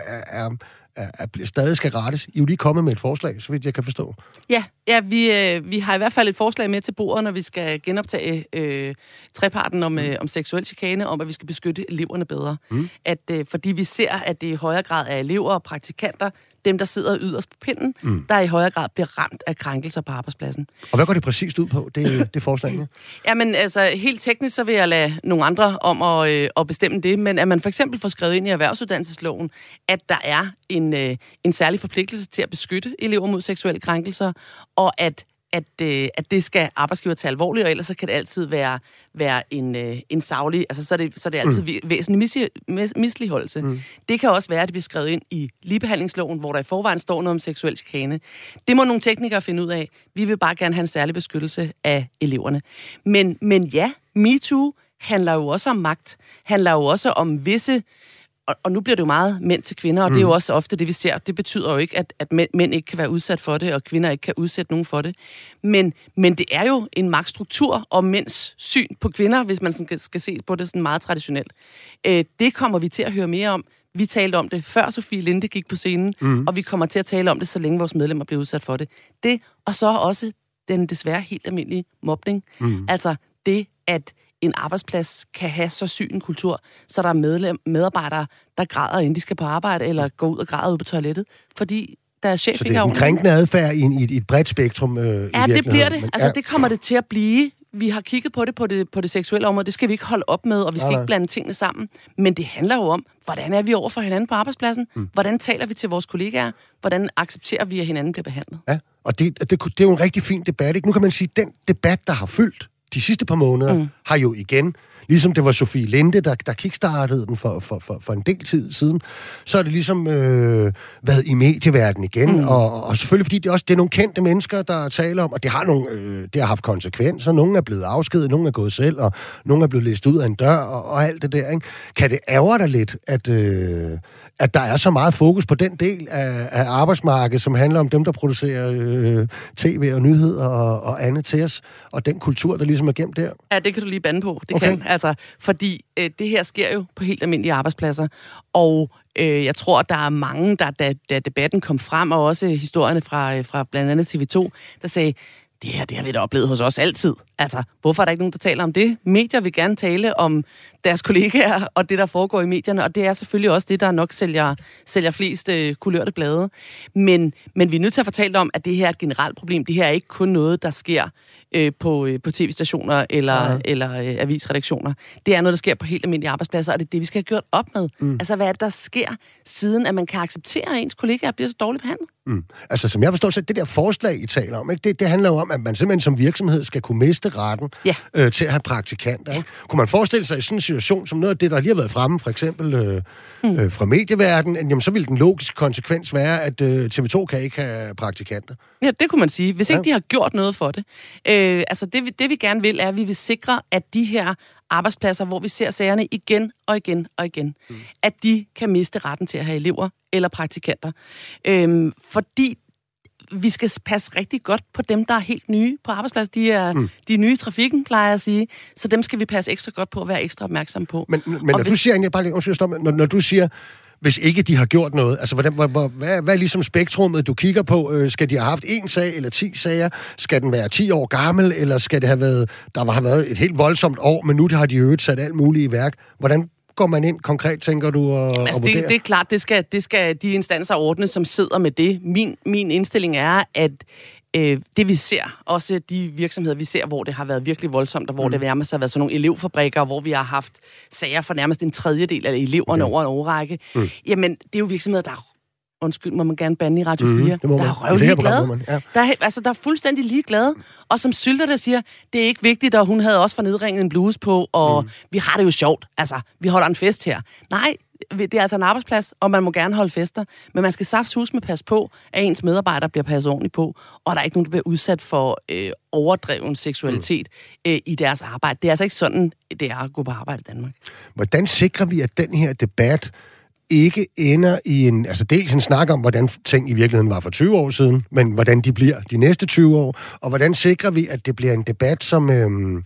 er... er er, er, stadig skal rettes. I er jo lige kommet med et forslag, så vidt jeg kan forstå. Ja, ja vi, øh, vi har i hvert fald et forslag med til bordet, når vi skal genoptage øh, treparten om, øh, om seksuel chikane, om at vi skal beskytte eleverne bedre. Mm. At, øh, fordi vi ser, at det i højere grad er elever og praktikanter, dem der sidder yderst på pinden, mm. der i højere grad bliver ramt af krænkelser på arbejdspladsen. Og hvad går det præcist ud på, det, det forslag? Jamen altså, helt teknisk så vil jeg lade nogle andre om at, øh, at bestemme det, men at man for eksempel får skrevet ind i erhvervsuddannelsesloven, at der er en, øh, en særlig forpligtelse til at beskytte elever mod seksuelle krænkelser, og at at, øh, at det skal arbejdsgiver tage alvorligt, og ellers så kan det altid være, være en, øh, en savlig, altså så er det, så er det altid mm. væsentlig mis, mis, misligeholdelse. Mm. Det kan også være, at det bliver skrevet ind i ligebehandlingsloven, hvor der i forvejen står noget om seksuel chikane. Det må nogle teknikere finde ud af. Vi vil bare gerne have en særlig beskyttelse af eleverne. Men, men ja, MeToo handler jo også om magt, handler jo også om visse og, og nu bliver det jo meget mænd til kvinder, og mm. det er jo også ofte det, vi ser. Det betyder jo ikke, at, at mænd, mænd ikke kan være udsat for det, og kvinder ikke kan udsætte nogen for det. Men, men det er jo en magtstruktur og mænds syn på kvinder, hvis man skal, skal se på det sådan meget traditionelt. Øh, det kommer vi til at høre mere om. Vi talte om det, før Sofie Linde gik på scenen, mm. og vi kommer til at tale om det, så længe vores medlemmer bliver udsat for det. Det, og så også den desværre helt almindelige mobning. Mm. Altså det, at en arbejdsplads kan have så syg en kultur, så der er medlem, medarbejdere, der græder, inden de skal på arbejde, eller går ud og græder ud på toilettet, fordi der er chef Så det er en krænkende adfærd i, i, i et bredt spektrum øh, Ja, i det bliver det. Men, Altså, ja. det kommer det til at blive. Vi har kigget på det på det, på det seksuelle område. Det skal vi ikke holde op med, og vi skal nej. ikke blande tingene sammen. Men det handler jo om, hvordan er vi over for hinanden på arbejdspladsen? Mm. Hvordan taler vi til vores kollegaer? Hvordan accepterer vi, at hinanden bliver behandlet? Ja, og det, det, det er jo en rigtig fin debat. Ikke? Nu kan man sige, at den debat, der har fyldt de sidste par måneder, mm. har jo igen ligesom det var Sofie Linde, der, der kickstartede den for, for, for, for en del tid siden, så er det ligesom øh, været i medieverdenen igen, mm. og, og selvfølgelig fordi det også det er nogle kendte mennesker, der taler om, og det har, nogle, øh, det har haft konsekvenser. Nogle er blevet afskedet, nogle er gået selv, og nogle er blevet læst ud af en dør, og, og alt det der. Ikke? Kan det ærge dig lidt, at, øh, at der er så meget fokus på den del af, af arbejdsmarkedet, som handler om dem, der producerer øh, tv og nyheder og, og andet til os, og den kultur, der ligesom er gemt der? Ja, det kan du lige bande på. Det okay. kan. Altså, fordi øh, det her sker jo på helt almindelige arbejdspladser, og øh, jeg tror, der er mange, der da, da debatten kom frem, og også historierne fra, øh, fra blandt andet TV2, der sagde, det her, det har vi da oplevet hos os altid. Altså, hvorfor er der ikke nogen, der taler om det? Medier vil gerne tale om deres kollegaer og det, der foregår i medierne, og det er selvfølgelig også det, der nok sælger, sælger flest øh, kulørte blade. Men, men vi er nødt til at fortælle om, at det her er et generelt problem. Det her er ikke kun noget, der sker øh, på, øh, på tv-stationer eller, ja. eller øh, avisredaktioner. Det er noget, der sker på helt almindelige arbejdspladser, og det er det, vi skal have gjort op med. Mm. Altså, hvad er det, der sker, siden at man kan acceptere, at ens kollegaer bliver så dårligt behandlet? Mm. Altså, som jeg forstår, så det der forslag, I taler om, ikke? Det, det handler jo om, at man simpelthen som virksomhed skal kunne miste retten ja. øh, til at have praktikanter. Ikke? Kunne man forestille sig i sådan en situation, som noget af det, der lige har været fremme, for eksempel øh, mm. øh, fra medieverdenen, jamen, så vil den logiske konsekvens være, at øh, TV2 kan ikke have praktikanter. Ja, det kunne man sige, hvis ikke ja. de har gjort noget for det. Øh, altså, det, det vi gerne vil, er, at vi vil sikre, at de her arbejdspladser, hvor vi ser sagerne igen og igen og igen, mm. at de kan miste retten til at have elever eller praktikanter. Øhm, fordi vi skal passe rigtig godt på dem, der er helt nye på arbejdspladsen. De er, mm. de er nye i trafikken, plejer jeg at sige. Så dem skal vi passe ekstra godt på og være ekstra opmærksom på. Men, men når hvis... du siger, bare lige, undskyld, når, når du siger, hvis ikke de har gjort noget? Altså, hvordan, hvad, hvad, hvad, hvad er ligesom spektrummet, du kigger på? Øh, skal de have haft en sag eller ti sager? Skal den være 10 år gammel, eller skal det have været, der har været et helt voldsomt år, men nu har de øvet sat alt muligt i værk? Hvordan går man ind konkret, tænker du, og, altså, og det, det er klart, det skal, det skal de instanser ordne, som sidder med det. Min, min indstilling er, at øh, det vi ser, også de virksomheder, vi ser, hvor det har været virkelig voldsomt, og hvor mm. det nærmest har været sådan nogle elevfabrikker, hvor vi har haft sager for nærmest en tredjedel af eleverne okay. over en årrække, mm. jamen, det er jo virksomheder, der undskyld, må man gerne bande i Radio 4, mm, det må der er røvlig glade. Ja. Der, er, altså, der er fuldstændig lige glade. Og som Sylter, der siger, det er ikke vigtigt, og hun havde også for nedringet en bluse på, og mm. vi har det jo sjovt. Altså, vi holder en fest her. Nej, det er altså en arbejdsplads, og man må gerne holde fester, men man skal saftsus med passe på, at ens medarbejdere bliver passet ordentligt på, og der er ikke nogen, der bliver udsat for øh, overdreven seksualitet mm. øh, i deres arbejde. Det er altså ikke sådan, det er at gå på arbejde i Danmark. Hvordan sikrer vi, at den her debat ikke ender i en, altså dels en snak om, hvordan ting i virkeligheden var for 20 år siden, men hvordan de bliver de næste 20 år, og hvordan sikrer vi, at det bliver en debat, som, øhm,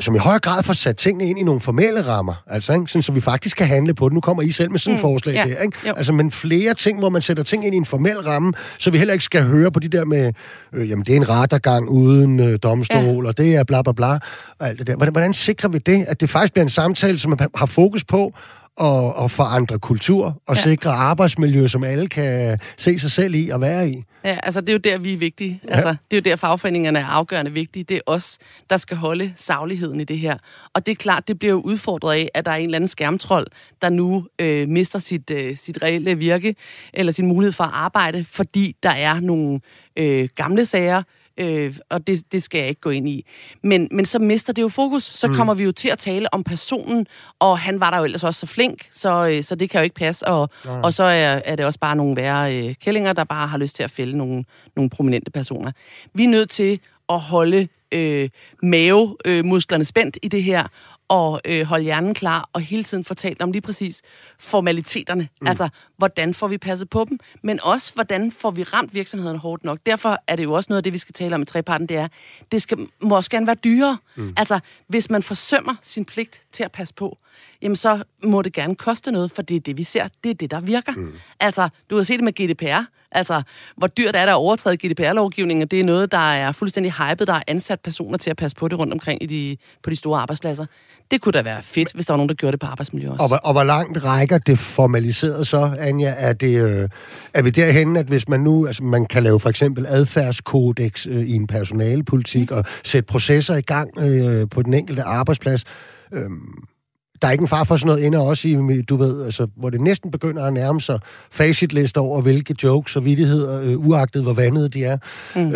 som i højere grad får sat tingene ind i nogle formelle rammer, altså, ikke? Sådan, så vi faktisk kan handle på det. Nu kommer I selv med sådan et mm, forslag ja, der, ikke? Altså, men flere ting, hvor man sætter ting ind i en formel ramme, så vi heller ikke skal høre på de der med, øh, jamen, det er en rettergang uden øh, domstol, ja. og det er bla bla bla, og alt det der. Hvordan, hvordan sikrer vi det, at det faktisk bliver en samtale, som man har fokus på, og, og forandre kultur og ja. sikre arbejdsmiljø, som alle kan se sig selv i og være i. Ja, altså det er jo der, vi er vigtige. Ja. Altså, det er jo der, fagforeningerne er afgørende vigtige. Det er os, der skal holde sagligheden i det her. Og det er klart, det bliver jo udfordret af, at der er en eller anden skærmtrold, der nu øh, mister sit, øh, sit reelle virke, eller sin mulighed for at arbejde, fordi der er nogle øh, gamle sager, øh, og det, det skal jeg ikke gå ind i. Men, men så mister det jo fokus. Så mm. kommer vi jo til at tale om personen, og han var der jo ellers også så flink, så, øh, så det kan jo ikke passe. Og, ja. og så er, er det også bare nogle værre øh, kællinger, der bare har lyst til at fælde nogle, nogle prominente personer. Vi er nødt til at holde øh, mavemusklerne øh, spændt i det her, og øh, holde hjernen klar og hele tiden fortælle om lige præcis formaliteterne. Mm. Altså, hvordan får vi passet på dem, men også, hvordan får vi ramt virksomheden hårdt nok. Derfor er det jo også noget af det, vi skal tale om i treparten, det er, det skal, må også gerne være dyrere. Mm. Altså, hvis man forsømmer sin pligt til at passe på, jamen så må det gerne koste noget, for det er det, vi ser. Det er det, der virker. Mm. Altså, du har set det med GDPR. Altså, hvor dyrt er det at overtræde GDPR-lovgivningen? Det er noget, der er fuldstændig hypet. Der er ansat personer til at passe på det rundt omkring i de, på de store arbejdspladser. Det kunne da være fedt, hvis der var nogen, der gjorde det på arbejdsmiljø også. Og, og hvor langt rækker det formaliseret så, Anja? Er, det, øh, er vi derhen, at hvis man nu, altså man kan lave for eksempel adfærdskodex øh, i en personalepolitik mm. og sætte processer i gang øh, på den enkelte arbejdsplads, øh, der er ikke en far for sådan noget ender også i, du ved, altså, hvor det næsten begynder at nærme sig facitlister over, hvilke jokes og vidtigheder, øh, uagtet hvor vandede de er, mm. øh,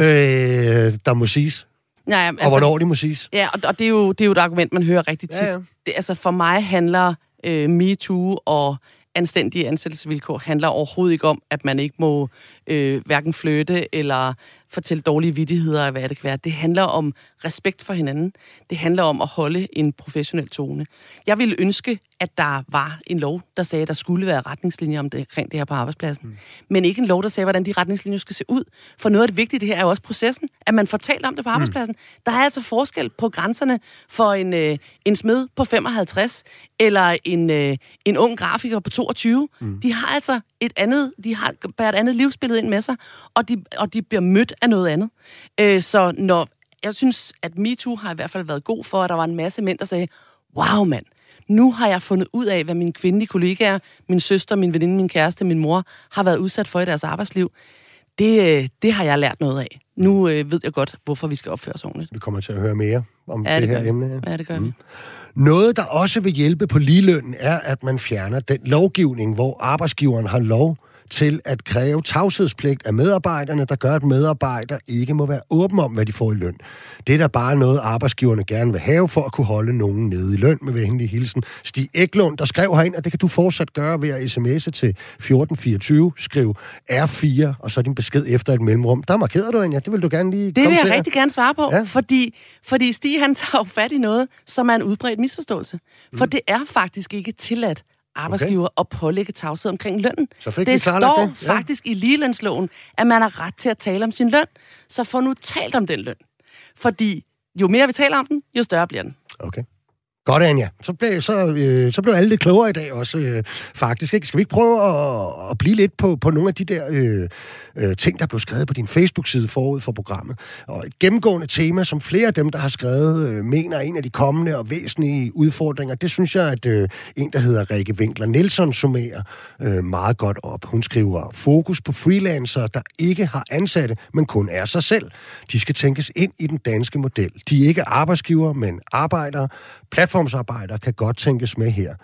der må siges. Ja, ja, altså, og hvornår de må siges. Ja, og, og det, er jo, det er jo et argument, man hører rigtig tit. Ja, ja. Det, altså for mig handler øh, MeToo og anstændige ansættelsesvilkår handler overhovedet ikke om, at man ikke må øh, hverken flytte eller fortælle dårlige vidtigheder, hvad det kan være. Det handler om respekt for hinanden. Det handler om at holde en professionel tone. Jeg ville ønske, at der var en lov, der sagde, at der skulle være retningslinjer om det, omkring det her på arbejdspladsen. Mm. Men ikke en lov, der sagde, hvordan de retningslinjer skal se ud. For noget af det vigtige det her er jo også processen, at man får talt om det på mm. arbejdspladsen. Mm. Der er altså forskel på grænserne for en, øh, en smed på 55 eller en, øh, en ung grafiker på 22. Mm. De har altså et andet, de har et andet livsbillede ind med sig, og de, og de bliver mødt af noget andet. Øh, så når, jeg synes, at MeToo har i hvert fald været god for, at der var en masse mænd, der sagde, wow mand, nu har jeg fundet ud af, hvad mine kvindelige kollegaer, min søster, min veninde, min kæreste, min mor, har været udsat for i deres arbejdsliv. Det, øh, det har jeg lært noget af. Nu øh, ved jeg godt, hvorfor vi skal opføre os ordentligt. Vi kommer til at høre mere om ja, det, det her vi. emne. Ja, det gør mm. vi. Noget, der også vil hjælpe på ligelønnen, er, at man fjerner den lovgivning, hvor arbejdsgiveren har lov til at kræve tavshedspligt af medarbejderne, der gør, at medarbejdere ikke må være åben om, hvad de får i løn. Det er da bare noget, arbejdsgiverne gerne vil have for at kunne holde nogen nede i løn med venlig hilsen. Stig Eklund, der skrev herind, at det kan du fortsat gøre ved at sms'e til 1424, skriv R4, og så din besked efter et mellemrum. Der markerer du, Anja. Det vil du gerne lige Det vil jeg rigtig gerne svare på, ja. fordi, fordi Stig han tager fat i noget, som er en udbredt misforståelse. For mm. det er faktisk ikke tilladt arbejdsgiver okay. at pålægge tavshed omkring lønnen. Så fik det står det. Ja. faktisk i ligelønsloven, at man har ret til at tale om sin løn. Så få nu talt om den løn. Fordi jo mere vi taler om den, jo større bliver den. Okay. Godt, Anja. Så blev, så, øh, så blev alle lidt klogere i dag også, øh, faktisk. Ikke? Skal vi ikke prøve at, at blive lidt på, på nogle af de der øh, øh, ting, der blev skrevet på din Facebook-side forud for programmet? Og et gennemgående tema, som flere af dem, der har skrevet, øh, mener er en af de kommende og væsentlige udfordringer, det synes jeg, at øh, en, der hedder Rikke Winkler Nielsen, summerer øh, meget godt op. Hun skriver, fokus på freelancere, der ikke har ansatte, men kun er sig selv. De skal tænkes ind i den danske model. De er ikke arbejdsgiver, men arbejdere. Platformsarbejdere kan godt tænkes med her.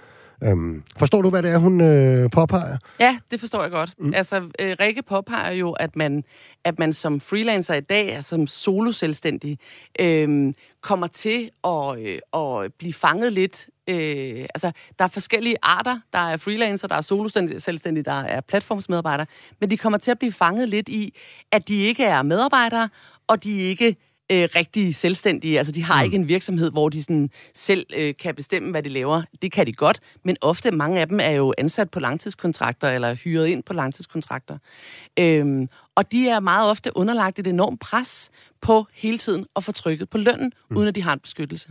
Øhm, forstår du, hvad det er, hun øh, påpeger? Ja, det forstår jeg godt. Mm. Altså, øh, Rikke påpeger jo, at man, at man som freelancer i dag, altså som soloselvstændig, øh, kommer til at, øh, at blive fanget lidt. Øh, altså, der er forskellige arter. Der er freelancer, der er soloselvstændige, der er platformsmedarbejdere. Men de kommer til at blive fanget lidt i, at de ikke er medarbejdere, og de ikke øh, rigtig selvstændige. Altså, de har mm. ikke en virksomhed, hvor de sådan selv øh, kan bestemme, hvad de laver. Det kan de godt, men ofte mange af dem er jo ansat på langtidskontrakter eller hyret ind på langtidskontrakter. Øhm, og de er meget ofte underlagt et enormt pres på hele tiden at få trykket på lønnen, mm. uden at de har en beskyttelse.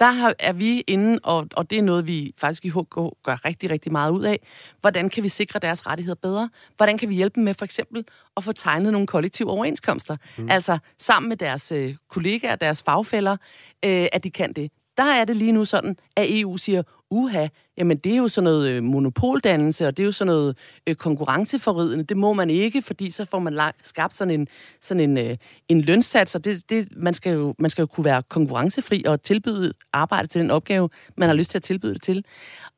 Der har, er vi inde, og, og det er noget, vi faktisk i HK gør rigtig, rigtig meget ud af. Hvordan kan vi sikre deres rettigheder bedre? Hvordan kan vi hjælpe dem med for eksempel at få tegnet nogle kollektive overenskomster? Mm. Altså sammen med deres øh, kollegaer, deres fagfælder, øh, at de kan det. Der er det lige nu sådan, at EU siger, uha, jamen det er jo sådan noget øh, monopoldannelse, og det er jo sådan noget øh, konkurrenceforridende. Det må man ikke, fordi så får man skabt sådan en, sådan en, øh, en lønsats, og det, det, man, skal jo, man skal jo kunne være konkurrencefri og tilbyde arbejde til den opgave, man har lyst til at tilbyde det til.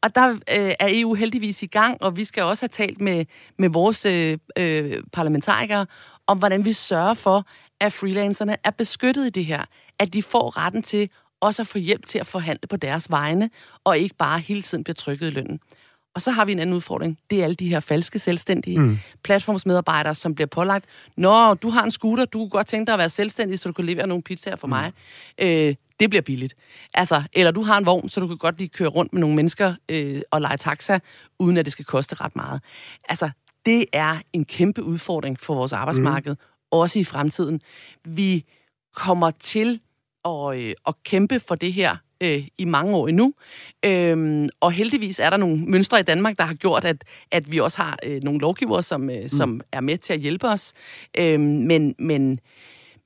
Og der øh, er EU heldigvis i gang, og vi skal også have talt med, med vores øh, øh, parlamentarikere om, hvordan vi sørger for, at freelancerne er beskyttet i det her. At de får retten til også at få hjælp til at forhandle på deres vegne, og ikke bare hele tiden bliver trykket i lønnen. Og så har vi en anden udfordring. Det er alle de her falske selvstændige mm. platformsmedarbejdere, som bliver pålagt. Nå, du har en scooter, du kunne godt tænke dig at være selvstændig, så du kan levere nogle pizzaer for mm. mig. Øh, det bliver billigt. Altså, eller du har en vogn, så du kan godt lige køre rundt med nogle mennesker øh, og lege taxa, uden at det skal koste ret meget. Altså, det er en kæmpe udfordring for vores arbejdsmarked, mm. også i fremtiden. Vi kommer til at, øh, at kæmpe for det her øh, i mange år endnu. Øhm, og heldigvis er der nogle mønstre i Danmark, der har gjort, at, at vi også har øh, nogle lovgivere, som, øh, mm. som er med til at hjælpe os. Øhm, men, men,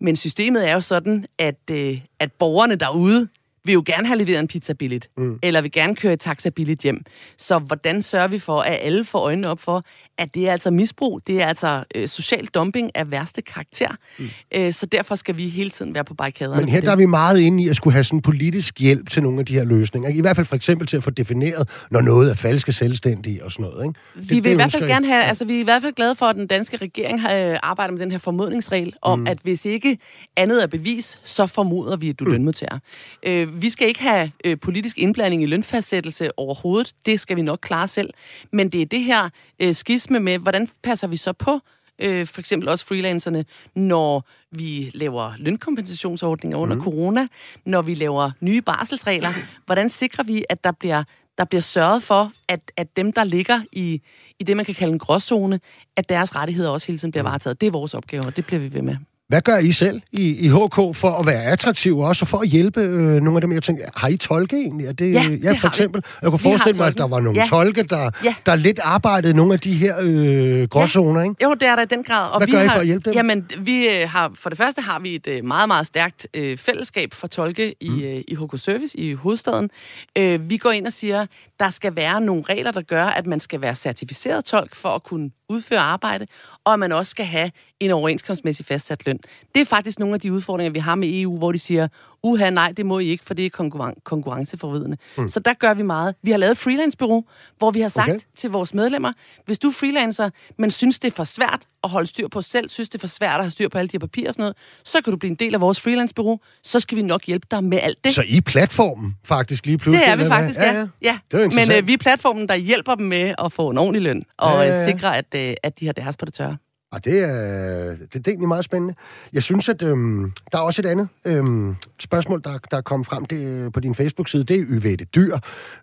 men systemet er jo sådan, at, øh, at borgerne derude, vil jo gerne have leveret en pizza billigt, mm. eller vil gerne køre et taxa billigt hjem. Så hvordan sørger vi for, at alle får øjnene op for, at det er altså misbrug, det er altså øh, social dumping af værste karakter. Mm. Øh, så derfor skal vi hele tiden være på barrikaderne. Men her der er vi meget inde i at skulle have sådan politisk hjælp til nogle af de her løsninger. I hvert fald for eksempel til at få defineret, når noget er falske selvstændige og sådan noget. Ikke? Det, vi vil det, i hvert fald gerne have, altså vi er i hvert fald glade for, at den danske regering har øh, arbejdet med den her formodningsregel om, mm. at hvis ikke andet er bevis, så formoder vi, at du er mm. lønmodtager. Øh, vi skal ikke have øh, politisk indblanding i lønfastsættelse overhovedet. Det skal vi nok klare selv. Men det er det her øh, skisme med, hvordan passer vi så på øh, for eksempel også freelancerne, når vi laver lønkompensationsordninger under mm. corona, når vi laver nye barselsregler. Hvordan sikrer vi, at der bliver, der bliver sørget for, at, at dem, der ligger i, i det, man kan kalde en gråzone, at deres rettigheder også hele tiden bliver varetaget. Det er vores opgave, og det bliver vi ved med. Hvad gør I selv i, i HK for at være attraktive også, og for at hjælpe øh, nogle af dem? Jeg tænker, har I tolke egentlig? Er det, ja, ja, det for eksempel. Vi. Jeg kunne forestille mig, at der var nogle ja. tolke, der, ja. der lidt arbejdede nogle af de her øh, gråzoner, ja. ikke? Jo, det er der i den grad. Og Hvad vi gør har, I for at hjælpe dem? Jamen, vi øh, har, for det første har vi et øh, meget, meget stærkt øh, fællesskab for tolke i, mm. øh, i HK Service i hovedstaden. Øh, vi går ind og siger, der skal være nogle regler, der gør, at man skal være certificeret tolk for at kunne udføre arbejde, og at man også skal have en overenskomstmæssig fastsat løn. Det er faktisk nogle af de udfordringer, vi har med EU, hvor de siger, uha, nej, det må I ikke, for det er konkurren- konkurrenceforvridende. Mm. Så der gør vi meget. Vi har lavet freelance-bureau, hvor vi har sagt okay. til vores medlemmer, hvis du er freelancer, men synes, det er for svært at holde styr på selv, synes, det er for svært at have styr på alle de her papirer og sådan noget, så kan du blive en del af vores freelance-bureau, så skal vi nok hjælpe dig med alt det. Så I er platformen faktisk lige pludselig? Det er vi faktisk, ja. ja. ja. Det er men øh, vi er platformen, der hjælper dem med at få en ordentlig løn, og ja, ja, ja. sikre, at, øh, at de har deres på det tørre. Og det er, det, det er egentlig meget spændende. Jeg synes, at øhm, der er også et andet øhm, spørgsmål, der, der er kommet frem det, øh, på din Facebook-side. Det er Yvette Dyr.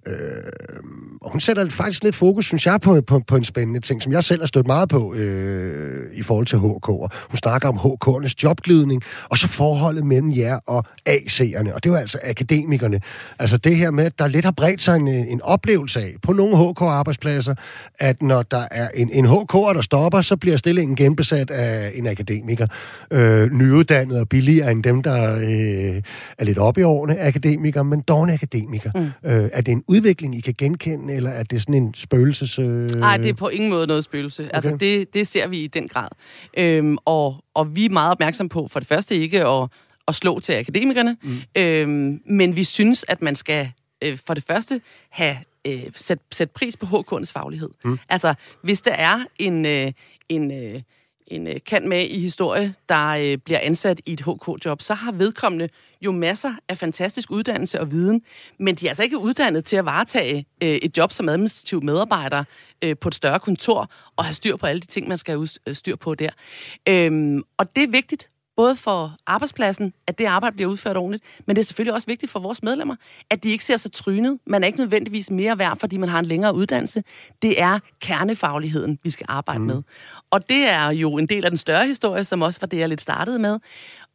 Øh, og hun sætter faktisk lidt fokus, synes jeg, på, på, på en spændende ting, som jeg selv har stødt meget på øh, i forhold til HK'er. Hun snakker om HK'ernes jobglidning, og så forholdet mellem jer og AC'erne. Og det er jo altså akademikerne. Altså det her med, at der lidt har bredt sig en, en oplevelse af på nogle HK-arbejdspladser, at når der er en, en HK'er, der stopper, så bliver stillingen genbesat af en akademiker. Øh, nyuddannet og billigere end dem, der øh, er lidt oppe i årene akademikere, men dog en akademiker. Mm. Øh, er det en udvikling, I kan genkende, eller er det sådan en spøgelses... Nej, øh... det er på ingen måde noget spøgelse. Okay. Altså, det, det ser vi i den grad. Øhm, og, og vi er meget opmærksom på, for det første ikke at, at slå til akademikerne, mm. øhm, men vi synes, at man skal øh, for det første have øh, sæt, sæt pris på HK'ens faglighed. Mm. Altså, hvis der er en, øh, en, øh, en øh, kan med i historie, der øh, bliver ansat i et HK-job, så har vedkommende jo masser af fantastisk uddannelse og viden, men de er altså ikke uddannet til at varetage øh, et job som administrativ medarbejder øh, på et større kontor og have styr på alle de ting, man skal have øh, styr på der. Øhm, og det er vigtigt, både for arbejdspladsen, at det arbejde bliver udført ordentligt, men det er selvfølgelig også vigtigt for vores medlemmer, at de ikke ser sig trynet. Man er ikke nødvendigvis mere værd, fordi man har en længere uddannelse. Det er kernefagligheden, vi skal arbejde mm. med. Og det er jo en del af den større historie, som også var det, jeg lidt startede med.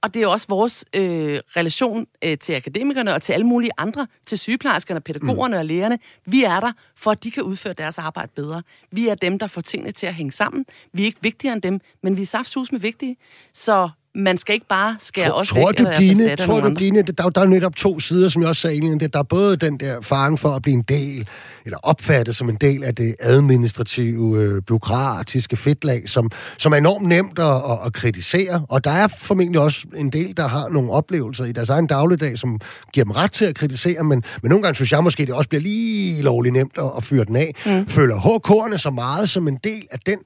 Og det er også vores øh, relation øh, til akademikerne og til alle mulige andre, til sygeplejerskerne, pædagogerne mm. og lægerne. Vi er der, for at de kan udføre deres arbejde bedre. Vi er dem, der får tingene til at hænge sammen. Vi er ikke vigtigere end dem, men vi er saftsus med vigtige. Så man skal ikke bare skære tror, os tror væk, du, dine, Tror du, dine, der, der er netop to sider, som jeg også sagde egentlig, der er både den der faren for at blive en del, eller opfattet som en del af det administrative, øh, byråkratiske fedtlag, som, som er enormt nemt at, at, at kritisere, og der er formentlig også en del, der har nogle oplevelser i deres egen dagligdag, som giver dem ret til at kritisere, men, men nogle gange synes jeg måske, det også bliver lige lovligt nemt at, at fyre den af. Mm. Føler HK'erne så meget som en del af den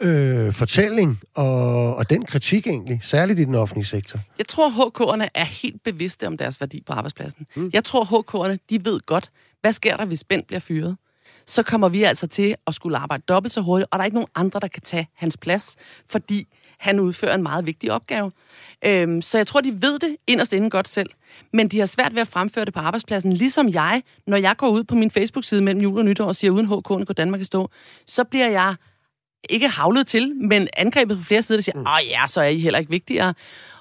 øh, fortælling og, og den kritik egentlig, særligt i den offentlige sektor? Jeg tror, HK'erne er helt bevidste om deres værdi på arbejdspladsen. Mm. Jeg tror, HK'erne de ved godt, hvad sker der, hvis Bent bliver fyret? Så kommer vi altså til at skulle arbejde dobbelt så hurtigt, og der er ikke nogen andre, der kan tage hans plads, fordi han udfører en meget vigtig opgave. Øhm, så jeg tror, de ved det inderst inden godt selv. Men de har svært ved at fremføre det på arbejdspladsen, ligesom jeg, når jeg går ud på min Facebook-side mellem jul og nytår og siger, uden HK'erne går Danmark i stå, så bliver jeg ikke havlet til, men angrebet på flere sider, der siger, åh ja, så er I heller ikke vigtigere.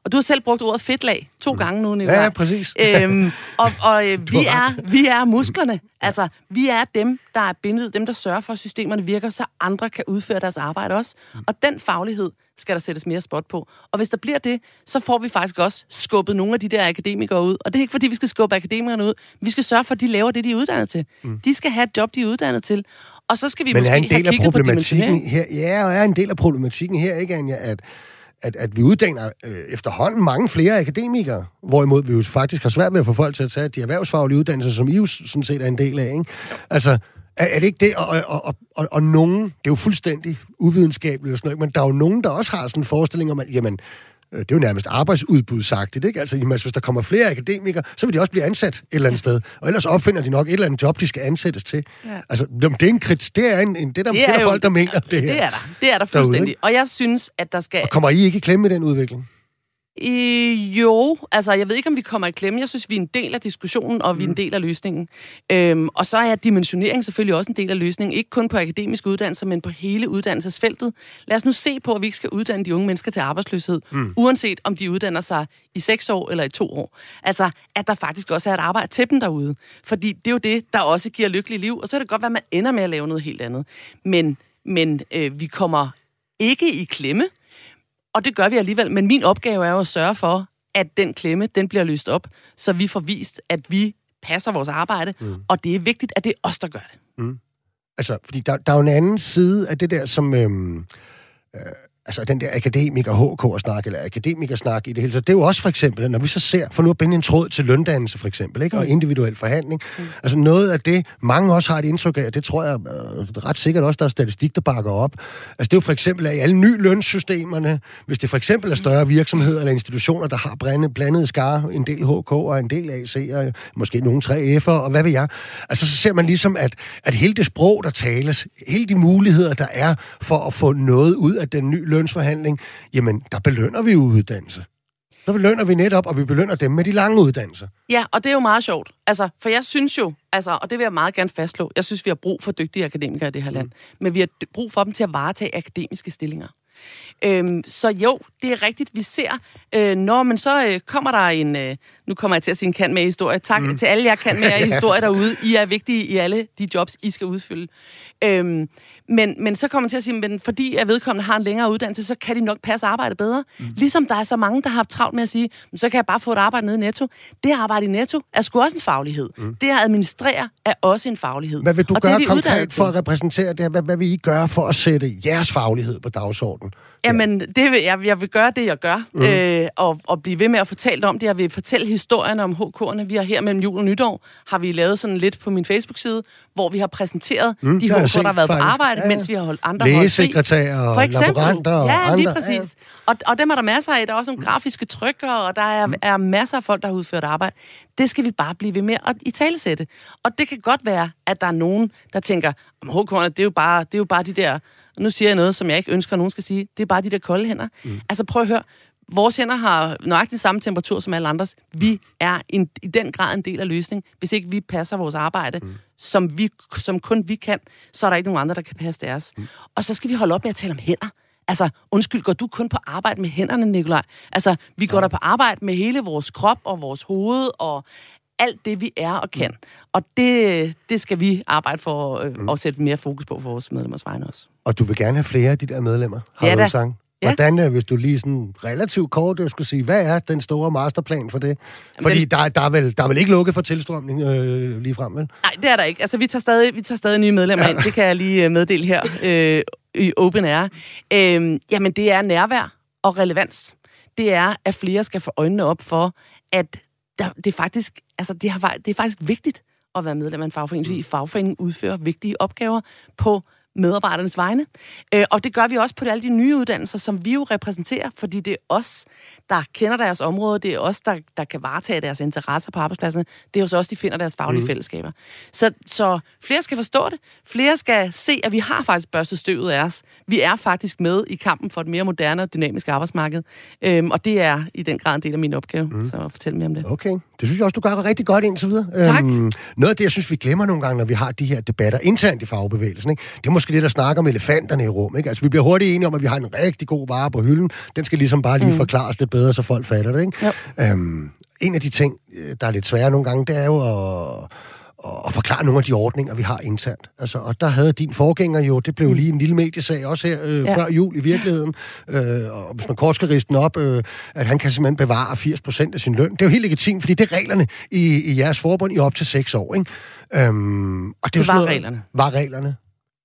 Og du har selv brugt ordet fedtlag to gange nu, Nicolaj. Ja, ja, præcis. Øhm, og og øh, vi, er, vi er musklerne. Altså, vi er dem, der er bindet, dem, der sørger for, at systemerne virker, så andre kan udføre deres arbejde også. Og den faglighed skal der sættes mere spot på. Og hvis der bliver det, så får vi faktisk også skubbet nogle af de der akademikere ud. Og det er ikke, fordi vi skal skubbe akademikerne ud. Vi skal sørge for, at de laver det, de er uddannet til. Mm. De skal have et job, de er uddannet til. Og så skal vi Men måske er en del af problematikken her, ja, og er en del af problematikken her, ikke, Anja, at, at, at vi uddanner øh, efterhånden mange flere akademikere, hvorimod vi jo faktisk har svært ved at få folk til at tage de erhvervsfaglige uddannelser, som I jo sådan set er en del af, ikke? Altså, er, er det ikke det? Og, og, og, og, og nogen, det er jo fuldstændig uvidenskabeligt og sådan noget, men der er jo nogen, der også har sådan en forestilling om, at jamen, det er jo nærmest arbejdsudbudsagtigt, ikke? Altså, jamen, altså, hvis der kommer flere akademikere, så vil de også blive ansat et eller andet sted. Og ellers opfinder de nok et eller andet job, de skal ansættes til. Ja. Altså, det er en krit, det er, en, en, det er der, det er der jo- folk, der mener det her. Det er der. Det er der Derude, fuldstændig. ikke? Og jeg synes, at der skal... Og kommer I ikke i klemme i den udvikling? Øh, jo, altså jeg ved ikke, om vi kommer i klemme. Jeg synes, vi er en del af diskussionen, og vi er en del af løsningen. Øhm, og så er dimensionering selvfølgelig også en del af løsningen. Ikke kun på akademiske uddannelser, men på hele uddannelsesfeltet. Lad os nu se på, at vi ikke skal uddanne de unge mennesker til arbejdsløshed, mm. uanset om de uddanner sig i seks år eller i to år. Altså, at der faktisk også er et arbejde til dem derude. Fordi det er jo det, der også giver lykkeligt liv. Og så er det godt være, at man ender med at lave noget helt andet. Men, men øh, vi kommer ikke i klemme, og det gør vi alligevel. Men min opgave er jo at sørge for, at den klemme, den bliver løst op, så vi får vist, at vi passer vores arbejde, mm. og det er vigtigt, at det er os, der gør det. Altså, fordi der, der er jo en anden side af det der, som... Øhm, øh, altså den der akademiker-HK-snak, eller akademikersnak i det hele taget, det er jo også for eksempel, når vi så ser, for nu at binde en tråd til løndannelse for eksempel, ikke? og individuel forhandling, mm. altså noget af det, mange også har et indtryk af, det tror jeg øh, ret sikkert også, der er statistik, der bakker op, altså det er jo for eksempel, at i alle nye lønsystemerne, hvis det for eksempel er større virksomheder eller institutioner, der har blandet, blandet skar, en del HK og en del AC, og måske nogle 3F'er, og hvad ved jeg, altså så ser man ligesom, at, at hele det sprog, der tales, hele de muligheder, der er for at få noget ud af den nye lønsforhandling, jamen, der belønner vi jo uddannelse. Der belønner vi netop, og vi belønner dem med de lange uddannelser. Ja, og det er jo meget sjovt. Altså, for jeg synes jo, altså, og det vil jeg meget gerne fastslå, jeg synes, vi har brug for dygtige akademikere i det her land. Men vi har brug for dem til at varetage akademiske stillinger. Øhm, så jo, det er rigtigt, vi ser, øh, når man så øh, kommer der en, øh, nu kommer jeg til at sige en kan med historie, tak mm. til alle jer kan med i historie derude, I er vigtige i alle de jobs, I skal udfylde. Øhm, men, men så kommer man til at sige, men fordi at vedkommende har en længere uddannelse, så kan de nok passe arbejde bedre. Mm. Ligesom der er så mange, der har haft travlt med at sige, "Men så kan jeg bare få et arbejde nede i Netto. Det at arbejde i Netto er sgu også en faglighed. Mm. Det at administrere er også en faglighed. Hvad vil du og det gøre vi uddannet konkret for at repræsentere det her? Hvad, hvad vil I gøre for at sætte jeres faglighed på dagsordenen? Jamen, det vil, jeg, jeg vil gøre det, jeg gør, mm. øh, og, og blive ved med at fortælle om det. Jeg vil fortælle historierne om HK'erne. Vi har her mellem jul og nytår, har vi lavet sådan lidt på min Facebook-side, hvor vi har præsenteret mm, de HK'er, der har været på faktisk. arbejde, Ja, ja. mens vi har holdt andre. Lægesekretærer og For eksempel. laboranter og ja, andre. lige Ja, ja. præcis. Og, og dem er der masser af. Der er også nogle grafiske trykker, og der er, mm. er masser af folk, der har udført arbejde. Det skal vi bare blive ved med at i talesætte. Og det kan godt være, at der er nogen, der tænker, om HK'erne, det er jo bare, det er jo bare de der... Nu siger jeg noget, som jeg ikke ønsker, at nogen skal sige. Det er bare de der kolde hænder. Mm. Altså prøv at høre. Vores hænder har nøjagtigt samme temperatur som alle andres. Vi er en, i den grad en del af løsningen. Hvis ikke vi passer vores arbejde, mm. som, vi, som kun vi kan, så er der ikke nogen andre, der kan passe deres. Mm. Og så skal vi holde op med at tale om hænder. Altså, undskyld, går du kun på arbejde med hænderne, Nikolaj? Altså, vi går ja. der på arbejde med hele vores krop og vores hoved og alt det, vi er og kan. Mm. Og det, det skal vi arbejde for øh, mm. at sætte mere fokus på for vores medlemmers vegne også. Og du vil gerne have flere af de der medlemmer, har Ja du da. sagt. Ja. Hvordan, øh, hvis du lige sådan relativt kort jeg skulle sige, hvad er den store masterplan for det? Fordi den- der, der, er vel, der er vel ikke lukket for tilstrømning øh, lige frem, vel? Nej, det er der ikke. Altså, vi tager stadig, vi tager stadig nye medlemmer ind. Det kan jeg lige øh, meddele her øh, i Open Air. Øh, jamen, det er nærvær og relevans. Det er, at flere skal få øjnene op for, at der, det, faktisk, altså, det, har, det er faktisk vigtigt at være medlem af en fagforening, fordi fagforeningen udfører vigtige opgaver på medarbejdernes vegne. Øh, og det gør vi også på alle de nye uddannelser, som vi jo repræsenterer, fordi det er os, der kender deres område, det er os, der, der kan varetage deres interesser på arbejdspladserne, det er hos os, de finder deres faglige mm. fællesskaber. Så, så flere skal forstå det, flere skal se, at vi har faktisk børstet støvet af os. Vi er faktisk med i kampen for et mere moderne og dynamisk arbejdsmarked, øhm, og det er i den grad en del af min opgave, mm. så fortæl mere om det. Okay, det synes jeg også, du gør rigtig godt indtil videre. Tak. noget af det, jeg synes, vi glemmer nogle gange, når vi har de her debatter internt i fagbevægelsen, ikke? det er måske lidt at snakke om elefanterne i rum, ikke? Altså, vi bliver hurtigt enige om, at vi har en rigtig god vare på hylden. Den skal ligesom bare lige mm. forklares lidt bedre, så folk fatter det, ikke? Øhm, en af de ting, øh, der er lidt svære nogle gange, det er jo at og forklare nogle af de ordninger, vi har internt. Altså, og der havde din forgænger jo, det blev mm. lige en lille mediesag også her øh, ja. før jul i virkeligheden, øh, og hvis man kort skal riste den op, øh, at han kan simpelthen bevare 80% af sin løn. Det er jo helt legitimt, fordi det er reglerne i, i jeres forbund i op til 6 år. Ikke? Øhm, og det, det var noget, reglerne. Var reglerne.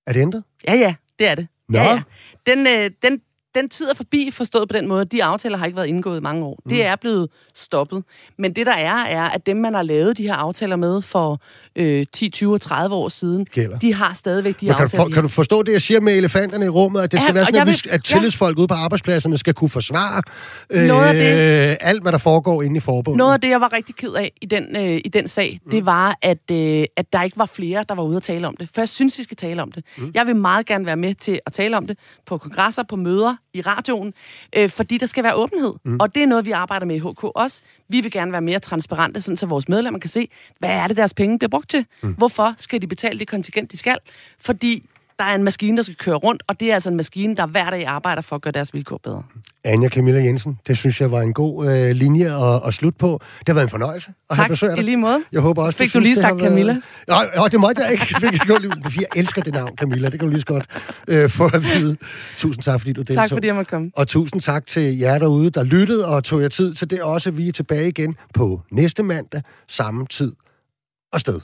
Er det ændret? Ja, ja, det er det. Nå. Ja, ja. Den, øh, den, den tid er forbi, forstået på den måde. De aftaler har ikke været indgået i mange år. Mm. Det er blevet stoppet. Men det der er, er, at dem, man har lavet de her aftaler med for øh, 10, 20 og 30 år siden, Gælder. de har stadigvæk de Men kan aftaler. Du for, kan du forstå det, jeg siger med elefanterne i rummet, at det skal ja, være sådan, at, vil, at tillidsfolk ja. ude på arbejdspladserne skal kunne forsvare øh, Noget af det, alt, hvad der foregår inde i forbundet? Noget af det, jeg var rigtig ked af i den, øh, i den sag, mm. det var, at, øh, at der ikke var flere, der var ude at tale om det. For jeg synes, vi skal tale om det. Mm. Jeg vil meget gerne være med til at tale om det på kongresser, på møder, i radioen, øh, fordi der skal være åbenhed. Mm. Og det er noget, vi arbejder med i HK også. Vi vil gerne være mere transparente, sådan så vores medlemmer kan se, hvad er det, deres penge bliver brugt til? Mm. Hvorfor skal de betale det kontingent, de skal? Fordi der er en maskine, der skal køre rundt, og det er altså en maskine, der hver dag arbejder for at gøre deres vilkår bedre. Anja Camilla Jensen, det synes jeg var en god øh, linje at, at slutte på. Det har været en fornøjelse at tak, have besøg i lige måde. Jeg håber også, Fik du, du lige sagt Camilla? Været... Ja, det måtte jeg ikke. jeg elsker det navn, Camilla. Det kan du lige så godt øh, få at vide. Tusind tak, fordi du deltog. Tak, fordi jeg måtte komme. Og tusind tak til jer derude, der lyttede og tog jer tid til det også. Vi er tilbage igen på næste mandag, samme tid og sted.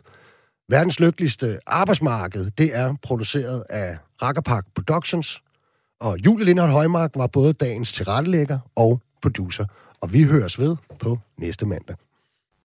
Verdens lykkeligste arbejdsmarked, det er produceret af Rackerpark Productions, og Julie Lindhardt Højmark var både dagens tilrettelægger og producer. Og vi høres ved på næste mandag.